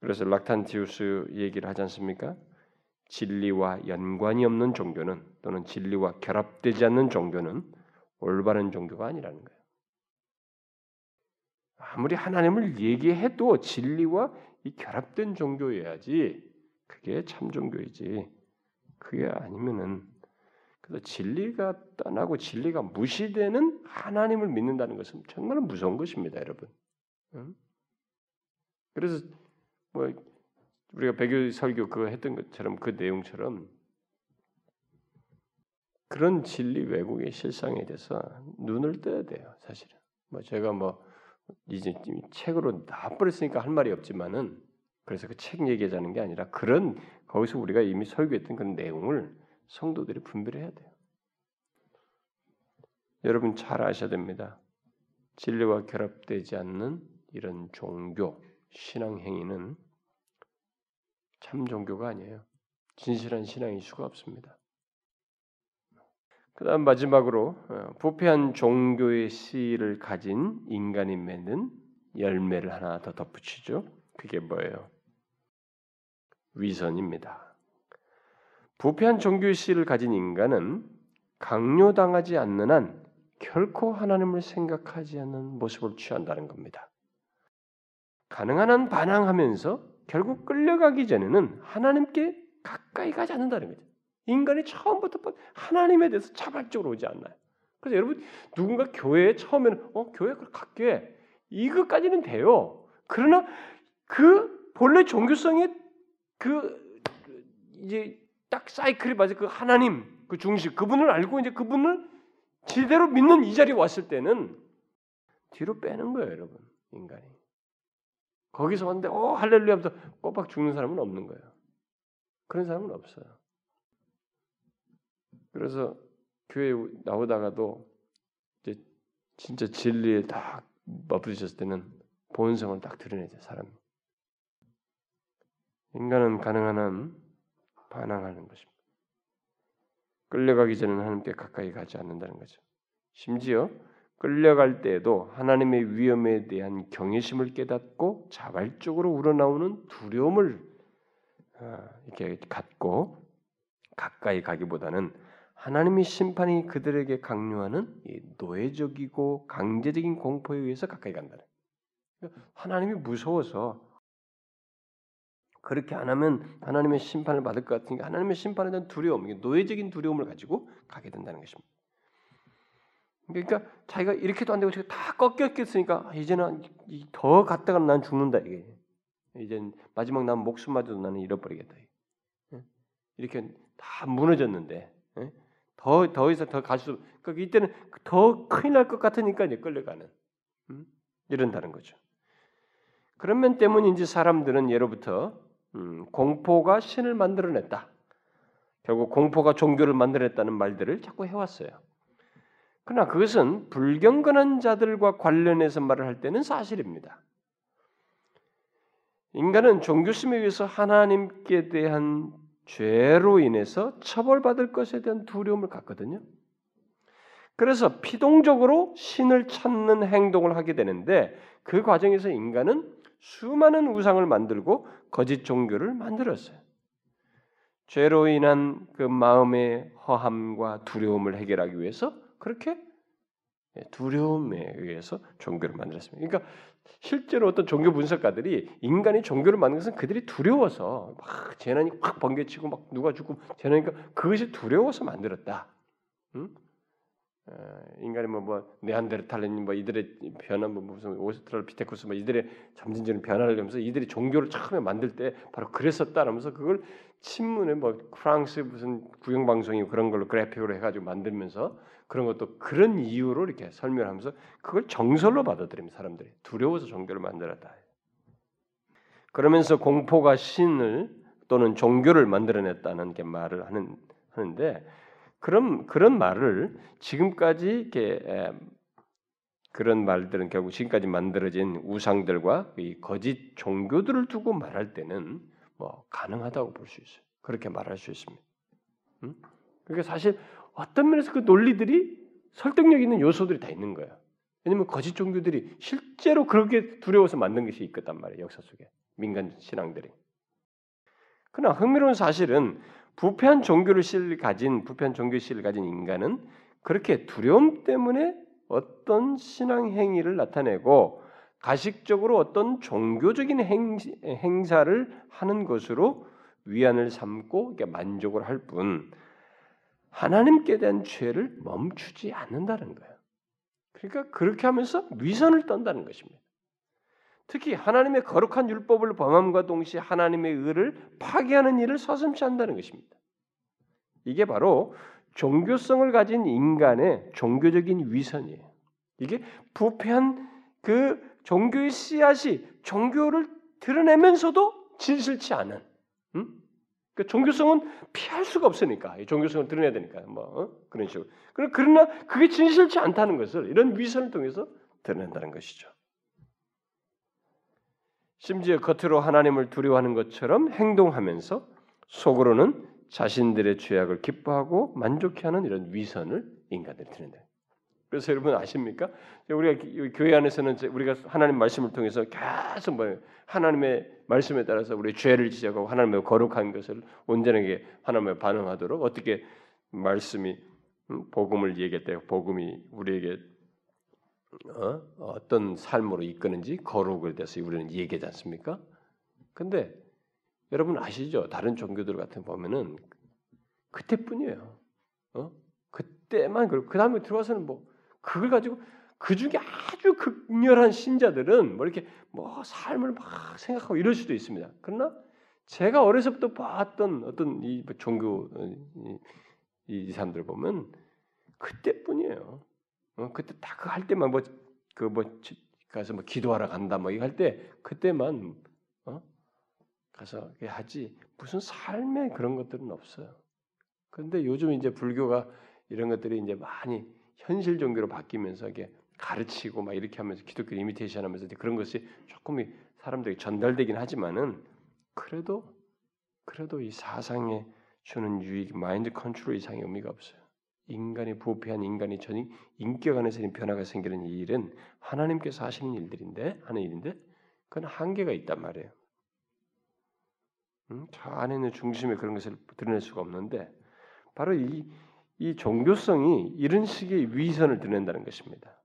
그래서 락탄티우스 얘기를 하지 않습니까? 진리와 연관이 없는 종교는 또는 진리와 결합되지 않는 종교는 올바른 종교가 아니라는 거예요. 아무리 하나님을 얘기해도 진리와 이 결합된 종교여야지 그게 참 종교이지. 그게 아니면은 그래서 진리가 떠나고 진리가 무시되는 하나님을 믿는다는 것은 정말 무서운 것입니다, 여러분. 그래서 뭐 우리가 배교 설교 그거 했던 것처럼 그 내용처럼 그런 진리 왜곡의 실상에 대해서 눈을 떠야 돼요, 사실은. 뭐 제가 뭐 이제 책으로 나버렸으니까 할 말이 없지만은 그래서 그 책 얘기하자는 게 아니라 그런 거기서 우리가 이미 설교했던 그런 내용을 성도들이 분별해야 돼요. 여러분 잘 아셔야 됩니다. 진리와 결합되지 않는 이런 종교, 신앙 행위는 참 종교가 아니에요. 진실한 신앙일 수가 없습니다. 그다음 마지막으로 어, 부패한 종교의 씨를 가진 인간이 맺는 열매를 하나 더 덧붙이죠. 그게 뭐예요? 위선입니다. 부패한 종교의 씨를 가진 인간은 강요당하지 않는 한 결코 하나님을 생각하지 않는 모습을 취한다는 겁니다. 가능한 한 반항하면서 결국 끌려가기 전에는 하나님께 가까이 가지 않는다는 거죠. 인간이 처음부터 하나님에 대해서 자발적으로 오지 않나요? 그래서 여러분 누군가 교회에 처음에는 어 교회 갈게 이것까지는 돼요. 그러나 그 본래 종교성의 그 이제 딱 사이클이 맞아 그 하나님 그 중심 그분을 알고 이제 그분을 제대로 믿는 이 자리에 왔을 때는 뒤로 빼는 거예요, 여러분 인간이. 거기서 왔는데 어 할렐루야 하면서 꼬박 죽는 사람은 없는 거예요. 그런 사람은 없어요. 그래서 교회 나오다가도 이제 진짜 진리에 딱 맞부딪혔을 때는 본성을 딱 드러내죠 사람. 인간은 가능한 한 반항하는 것입니다. 끌려가기 전에는 하나님께 가까이 가지 않는다는 거죠. 심지어 끌려갈 때에도 하나님의 위험에 대한 경외심을 깨닫고 자발적으로 우러나오는 두려움을 아, 이렇게 갖고 가까이 가기보다는 하나님의 심판이 그들에게 강요하는 노예적이고 강제적인 공포에 의해서 가까이 간다는. 하나님이 무서워서 그렇게 안 하면 하나님의 심판을 받을 것 같으니까 하나님의 심판에 대한 두려움, 노예적인 두려움을 가지고 가게 된다는 것입니다. 그러니까 자기가 이렇게도 안 되고 지금 다 꺾였겠으니까 아, 이제는 더 갔다가 난 죽는다 이게. 이제 마지막 난 목숨마저도 나는 잃어버리겠다. 이렇게 다 무너졌는데 더 더 이상 더 갈 수. 그러니까 이때는 더 큰일 날 것 같으니까 이제 끌려가는 음? 이런다는 거죠. 그런 면 때문인지 사람들은 예로부터 음, 공포가 신을 만들어냈다. 결국 공포가 종교를 만들어냈다는 말들을 자꾸 해왔어요. 그러나 그것은 불경건한 자들과 관련해서 말을 할 때는 사실입니다. 인간은 종교심에 의해서 하나님께 대한 죄로 인해서 처벌받을 것에 대한 두려움을 갖거든요. 그래서 피동적으로 신을 찾는 행동을 하게 되는데 그 과정에서 인간은 수많은 우상을 만들고 거짓 종교를 만들었어요. 죄로 인한 그 마음의 허함과 두려움을 해결하기 위해서 그렇게 두려움에 의해서 종교를 만들었습니다. 그러니까 실제로 어떤 종교 분석가들이 인간이 종교를 만든 것은 그들이 두려워서 막 재난이 확 번개치고 막 누가 죽고 재난이니까 그것이 두려워서 만들었다. 응? 인간이 뭐, 뭐 네안데르탈린 뭐 이들의 변화 뭐 무슨 오스트랄피테쿠스 뭐 이들의 점진적인 변화를 하면서 이들이 종교를 처음에 만들 때 바로 그랬었다라면서 그걸 신문에 뭐 프랑스 무슨 구경 방송이 그런 걸로 그래픽으로 해가지고 만들면서 그런 것도 그런 이유로 이렇게 설명하면서 그걸 정설로 받아들입니다 사람들이 두려워서 종교를 만들었다. 그러면서 공포가 신을 또는 종교를 만들어냈다는 게 말을 하는 하는데 그런 그런 말을 지금까지 이렇게 그런 말들은 결국 지금까지 만들어진 우상들과 이 거짓 종교들을 두고 말할 때는 뭐 가능하다고 볼 수 있어요. 그렇게 말할 수 있습니다. 음? 그러니까 사실 어떤 면에서 그 논리들이 설득력 있는 요소들이 다 있는 거예요. 왜냐면 거짓 종교들이 실제로 그렇게 두려워서 만든 것이 있었단 말이에요. 역사 속에 민간 신앙들이. 그러나 흥미로운 사실은 부패한 종교를 실 가진 부패한 종교 실을 가진 인간은 그렇게 두려움 때문에 어떤 신앙 행위를 나타내고 가식적으로 어떤 종교적인 행, 행사를 하는 것으로 위안을 삼고 만족을 할 뿐 하나님께 대한 죄를 멈추지 않는다는 거예요. 그러니까 그렇게 하면서 위선을 떤다는 것입니다. 특히 하나님의 거룩한 율법을 범함과 동시에 하나님의 의를 파괴하는 일을 서슴지 한다는 것입니다. 이게 바로 종교성을 가진 인간의 종교적인 위선이에요. 이게 부패한 그 종교의 씨앗이 종교를 드러내면서도 진실치 않은, 음? 그 종교성은 피할 수가 없으니까 종교성을 드러내야 되니까 뭐 어? 그런 식으로. 그러나 그게 진실치 않다는 것을 이런 위선을 통해서 드러낸다는 것이죠. 심지어 겉으로 하나님을 두려워하는 것처럼 행동하면서 속으로는 자신들의 죄악을 기뻐하고 만족해하는 이런 위선을 인간들이 드는다. 그래서 여러분 아십니까? 우리가 교회 안에서는 우리가 하나님 말씀을 통해서 계속 뭐 하나님의 말씀에 따라서 우리 죄를 지적하고 하나님의 거룩한 것을 온전하게 하나님의 반응하도록 어떻게 말씀이 음, 복음을 얘기했대 복음이 우리에게 어? 어떤 삶으로 이끄는지 거룩에 대해서 우리는 얘기하지 않습니까? 근데 여러분 아시죠? 다른 종교들 같은 보면은 그때뿐이에요. 어? 그때만 그리고 그 다음에 들어와서는 뭐 그걸 가지고 그 중에 아주 극렬한 신자들은 뭐 이렇게 뭐 삶을 막 생각하고 이럴 수도 있습니다. 그러나 제가 어려서부터 봤던 어떤 이 종교 이, 이 사람들 보면 그때뿐이에요. 어, 그때 딱그할 때만 뭐 그뭐 뭐 가서 뭐 기도하러 간다 뭐 이거 할 때 그때만 어? 가서 하지 무슨 삶의 그런 것들은 없어요. 그런데 요즘 이제 불교가 이런 것들이 이제 많이 현실 종교로 바뀌면서 이게 가르치고 막 이렇게 하면서 기독교 이미테이션 하면서 그런 것이 조금 사람들에게 전달되긴 하지만은 그래도 그래도 이 사상에 주는 유익 마인드 컨트롤 이상의 의미가 없어요. 인간이 부패한 인간이 전 인격 안에서 변화가 생기는 이 일은 하나님께서 하시는 일들인데 하는 일인데 그건 한계가 있단 말이에요. 음, 저 안에 있는 중심에 그런 것을 드러낼 수가 없는데 바로 이, 이 종교성이 이런 식의 위선을 드러낸다는 것입니다.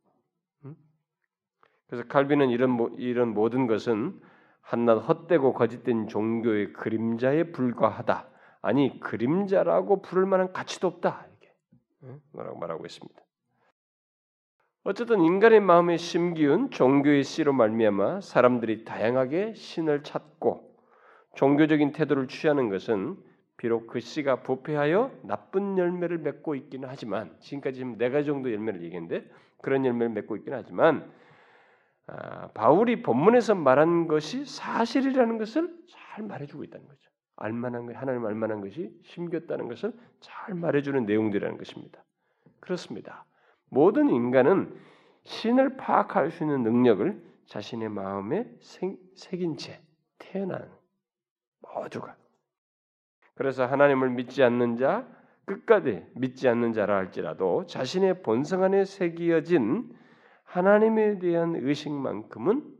음? 그래서 칼빈은 이런 이런 모든 것은 한낱 헛되고 거짓된 종교의 그림자에 불과하다. 아니 그림자라고 부를 만한 가치도 없다. 뭐라고 말하고 있습니다. 어쨌든 인간의 마음에 심기운 종교의 씨로 말미암아 사람들이 다양하게 신을 찾고 종교적인 태도를 취하는 것은 비록 그 씨가 부패하여 나쁜 열매를 맺고 있기는 하지만 지금까지 네 가지 정도 열매를 얘기했는데 그런 열매를 맺고 있기는 하지만 아, 바울이 본문에서 말한 것이 사실이라는 것을 잘 말해주고 있다는 거죠. 알만한 것, 하나님 알만한 것이 심겼다는 것을 잘 말해주는 내용들이라는 것입니다. 그렇습니다. 모든 인간은 신을 파악할 수 있는 능력을 자신의 마음에 생, 새긴 채 태어난 모두가. 그래서 하나님을 믿지 않는 자, 끝까지 믿지 않는 자라 할지라도 자신의 본성 안에 새겨진 하나님에 대한 의식만큼은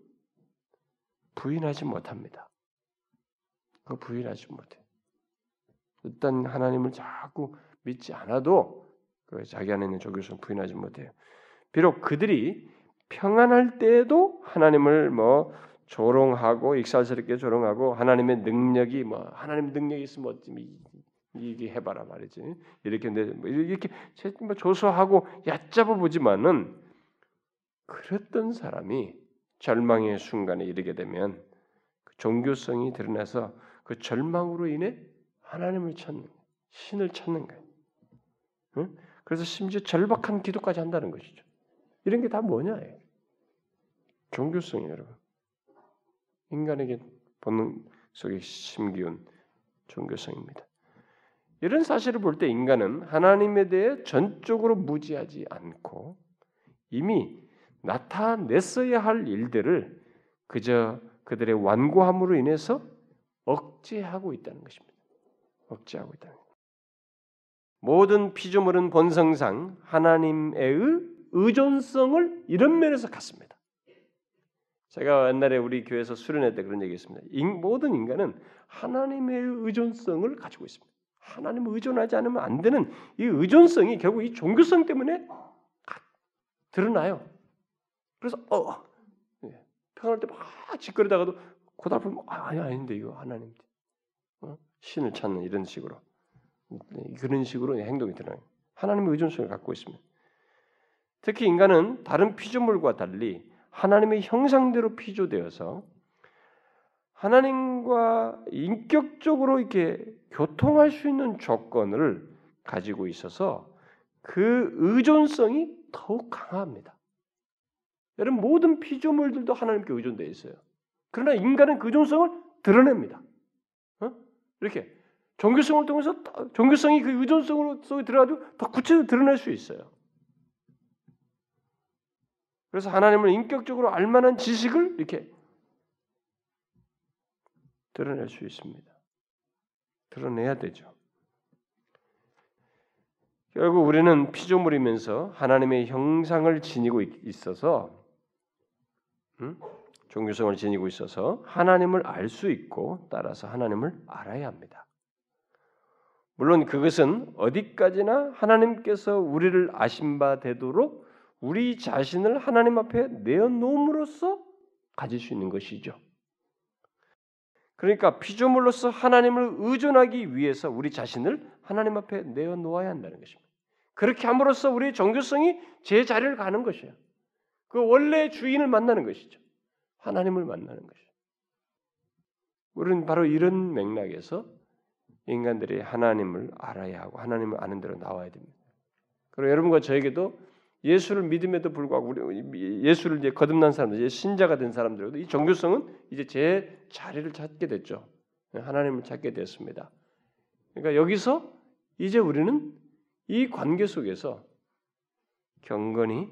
부인하지 못합니다. 그 부인하지 못해. 일단 하나님을 자꾸 믿지 않아도 그 자기 안에 있는 조교성 부인하지 못해요. 비록 그들이 평안할 때에도 하나님을 뭐 조롱하고 익살스럽게 조롱하고 하나님의 능력이 뭐 하나님 능력이 있으면 어찌 이게 해봐라 말이지 이렇게 뭐 이렇게 뭐 조소하고 얕잡아 보지만은 그랬던 사람이 절망의 순간에 이르게 되면 그 종교성이 드러나서 그 절망으로 인해 하나님을 찾는 신을 찾는 거예요. 응? 그래서 심지어 절박한 기도까지 한다는 것이죠. 이런 게 다 뭐냐? 종교성이에요, 여러분. 인간에게 본능 속에 심기운 종교성입니다. 이런 사실을 볼 때 인간은 하나님에 대해 전적으로 무지하지 않고 이미 나타냈어야 할 일들을 그저 그들의 완고함으로 인해서 억제하고 있다는 것입니다. 억제하고 있다는 모든 피조물은 본성상 하나님의 의존성을 이런 면에서 갖습니다. 제가 옛날에 우리 교회에서 수련회 때 그런 얘기했습니다. 모든 인간은 하나님의 의존성을 가지고 있습니다. 하나님을 의존하지 않으면 안 되는 이 의존성이 결국 이 종교성 때문에 드러나요. 그래서 어 예, 평안할 때 막 짓거리다가도 고달프면 아, 아니 아닌데 이거 하나님 어? 신을 찾는 이런 식으로 네, 그런 식으로 행동이 드러나요. 하나님의 의존성을 갖고 있습니다. 특히 인간은 다른 피조물과 달리 하나님의 형상대로 피조되어서 하나님과 인격적으로 이렇게 교통할 수 있는 조건을 가지고 있어서 그 의존성이 더욱 강합니다. 여러분 모든 피조물들도 하나님께 의존되어 있어요. 그러나 인간은 그 의존성을 드러냅니다. 어? 이렇게 종교성을 통해서 종교성이 그 의존성으로 속에 들어가도 더 구체적으로 드러낼 수 있어요. 그래서 하나님을 인격적으로 알만한 지식을 이렇게 드러낼 수 있습니다. 드러내야 되죠. 결국 우리는 피조물이면서 하나님의 형상을 지니고 있어서 음? 종교성을 지니고 있어서 하나님을 알 수 있고 따라서 하나님을 알아야 합니다. 물론 그것은 어디까지나 하나님께서 우리를 아신 바 되도록 우리 자신을 하나님 앞에 내어놓음으로써 가질 수 있는 것이죠. 그러니까 피조물로서 하나님을 의존하기 위해서 우리 자신을 하나님 앞에 내어놓아야 한다는 것입니다. 그렇게 함으로써 우리의 종교성이 제 자리를 가는 것이에요. 그 원래 주인을 만나는 것이죠. 하나님을 만나는 것이죠. 우리는 바로 이런 맥락에서 인간들이 하나님을 알아야 하고 하나님을 아는 대로 나와야 됩니다. 그리고 여러분과 저에게도 예수를 믿음에도 불구하고 우리 예수를 이제 거듭난 사람들, 신자가 된 사람들도 이 종교성은 이제 제 자리를 찾게 됐죠. 하나님을 찾게 됐습니다. 그러니까 여기서 이제 우리는 이 관계 속에서 경건이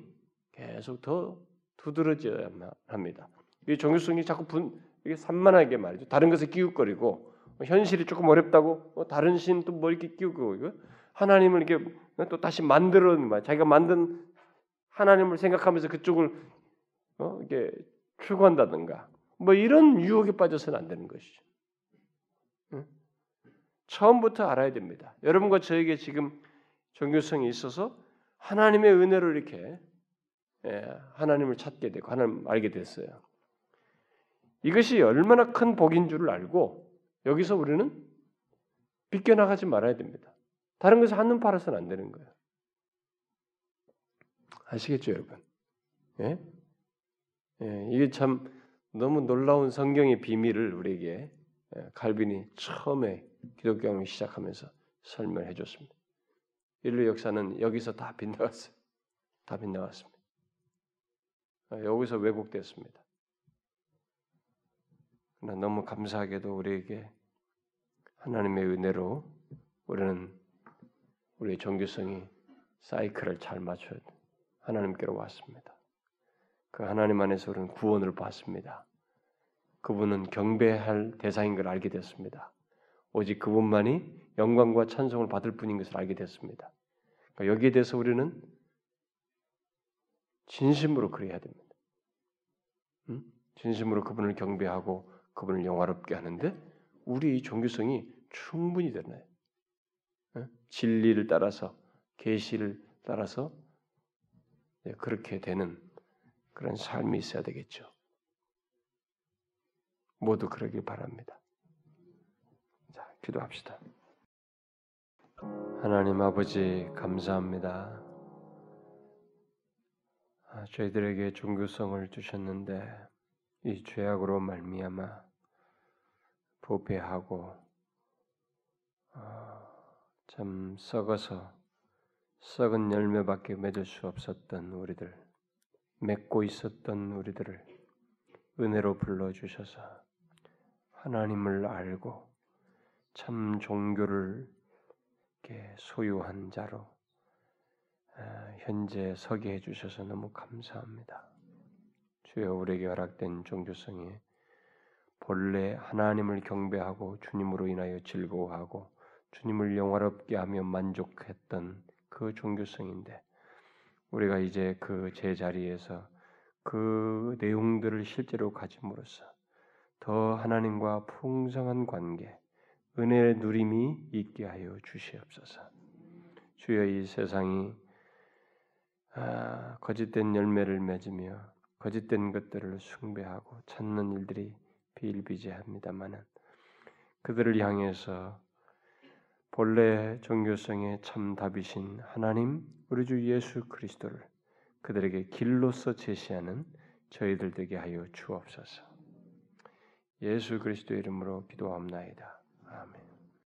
계속 더 두드러져야 합니다. 이 종교성이 자꾸 분, 이게 산만하게 말이죠. 다른 것에 끼웃거리고 현실이 조금 어렵다고 뭐 다른 신 또 뭐 이렇게 끼우고 하나님을 이렇게 또 다시 만들어는 말 자기가 만든 하나님을 생각하면서 그쪽을 어, 이게 추구한다든가 뭐 이런 유혹에 빠져서는 안 되는 것이죠. 응? 처음부터 알아야 됩니다. 여러분과 저에게 지금 종교성이 있어서 하나님의 은혜로 이렇게 예, 하나님을 찾게 되고 하나님 알게 됐어요. 이것이 얼마나 큰 복인 줄을 알고 여기서 우리는 비껴나가지 말아야 됩니다. 다른 것을 한눈 팔아서는 안 되는 거예요. 아시겠죠, 여러분? 예? 예, 이게 참 너무 놀라운 성경의 비밀을 우리에게 예, 칼빈이 처음에 기독교를 시작하면서 설명해 줬습니다. 인류 역사는 여기서 다 빗나갔어요. 다 빗나갔습니다. 아, 여기서 왜곡됐습니다. 그러나 너무 감사하게도 우리에게 하나님의 은혜로 우리는 우리의 종교성이 사이클을 잘 맞춰야 돼. 하나님께로 왔습니다. 그 하나님 안에서 우리는 구원을 받습니다. 그분은 경배할 대상인 걸 알게 됐습니다. 오직 그분만이 영광과 찬송을 받을 뿐인 것을 알게 됐습니다. 그러니까 여기에 대해서 우리는 진심으로 그래야 됩니다. 음? 진심으로 그분을 경배하고 그분을 영화롭게 하는데 우리 종교성이 충분히 되나요? 진리를 따라서 계시를 따라서 네, 그렇게 되는 그런 삶이 있어야 되겠죠. 모두 그러길 바랍니다. 자, 기도합시다. 하나님 아버지 감사합니다. 아, 저희들에게 종교성을 주셨는데 이 죄악으로 말미암아 부패하고 어, 참 썩어서 썩은 열매밖에 맺을 수 없었던 우리들, 맺고 있었던 우리들을 은혜로 불러 주셔서 하나님을 알고 참 종교를 소유한 자로 아, 현재 서게 해주셔서 너무 감사합니다. 주여 우리에게 허락된 종교성이 본래 하나님을 경배하고 주님으로 인하여 즐거워하고 주님을 영화롭게 하며 만족했던 그 종교성인데 우리가 이제 그 제자리에서 그 내용들을 실제로 가짐으로써 더 하나님과 풍성한 관계, 은혜의 누림이 있게 하여 주시옵소서. 주여 이 세상이 아, 거짓된 열매를 맺으며 거짓된 것들을 숭배하고 찾는 일들이 비일비재합니다마는 그들을 향해서 본래 종교성의 참 답이신 하나님 우리 주 예수 그리스도를 그들에게 길로서 제시하는 저희들 되게 하여 주옵소서. 예수 그리스도의 이름으로 기도합나이다. 아멘.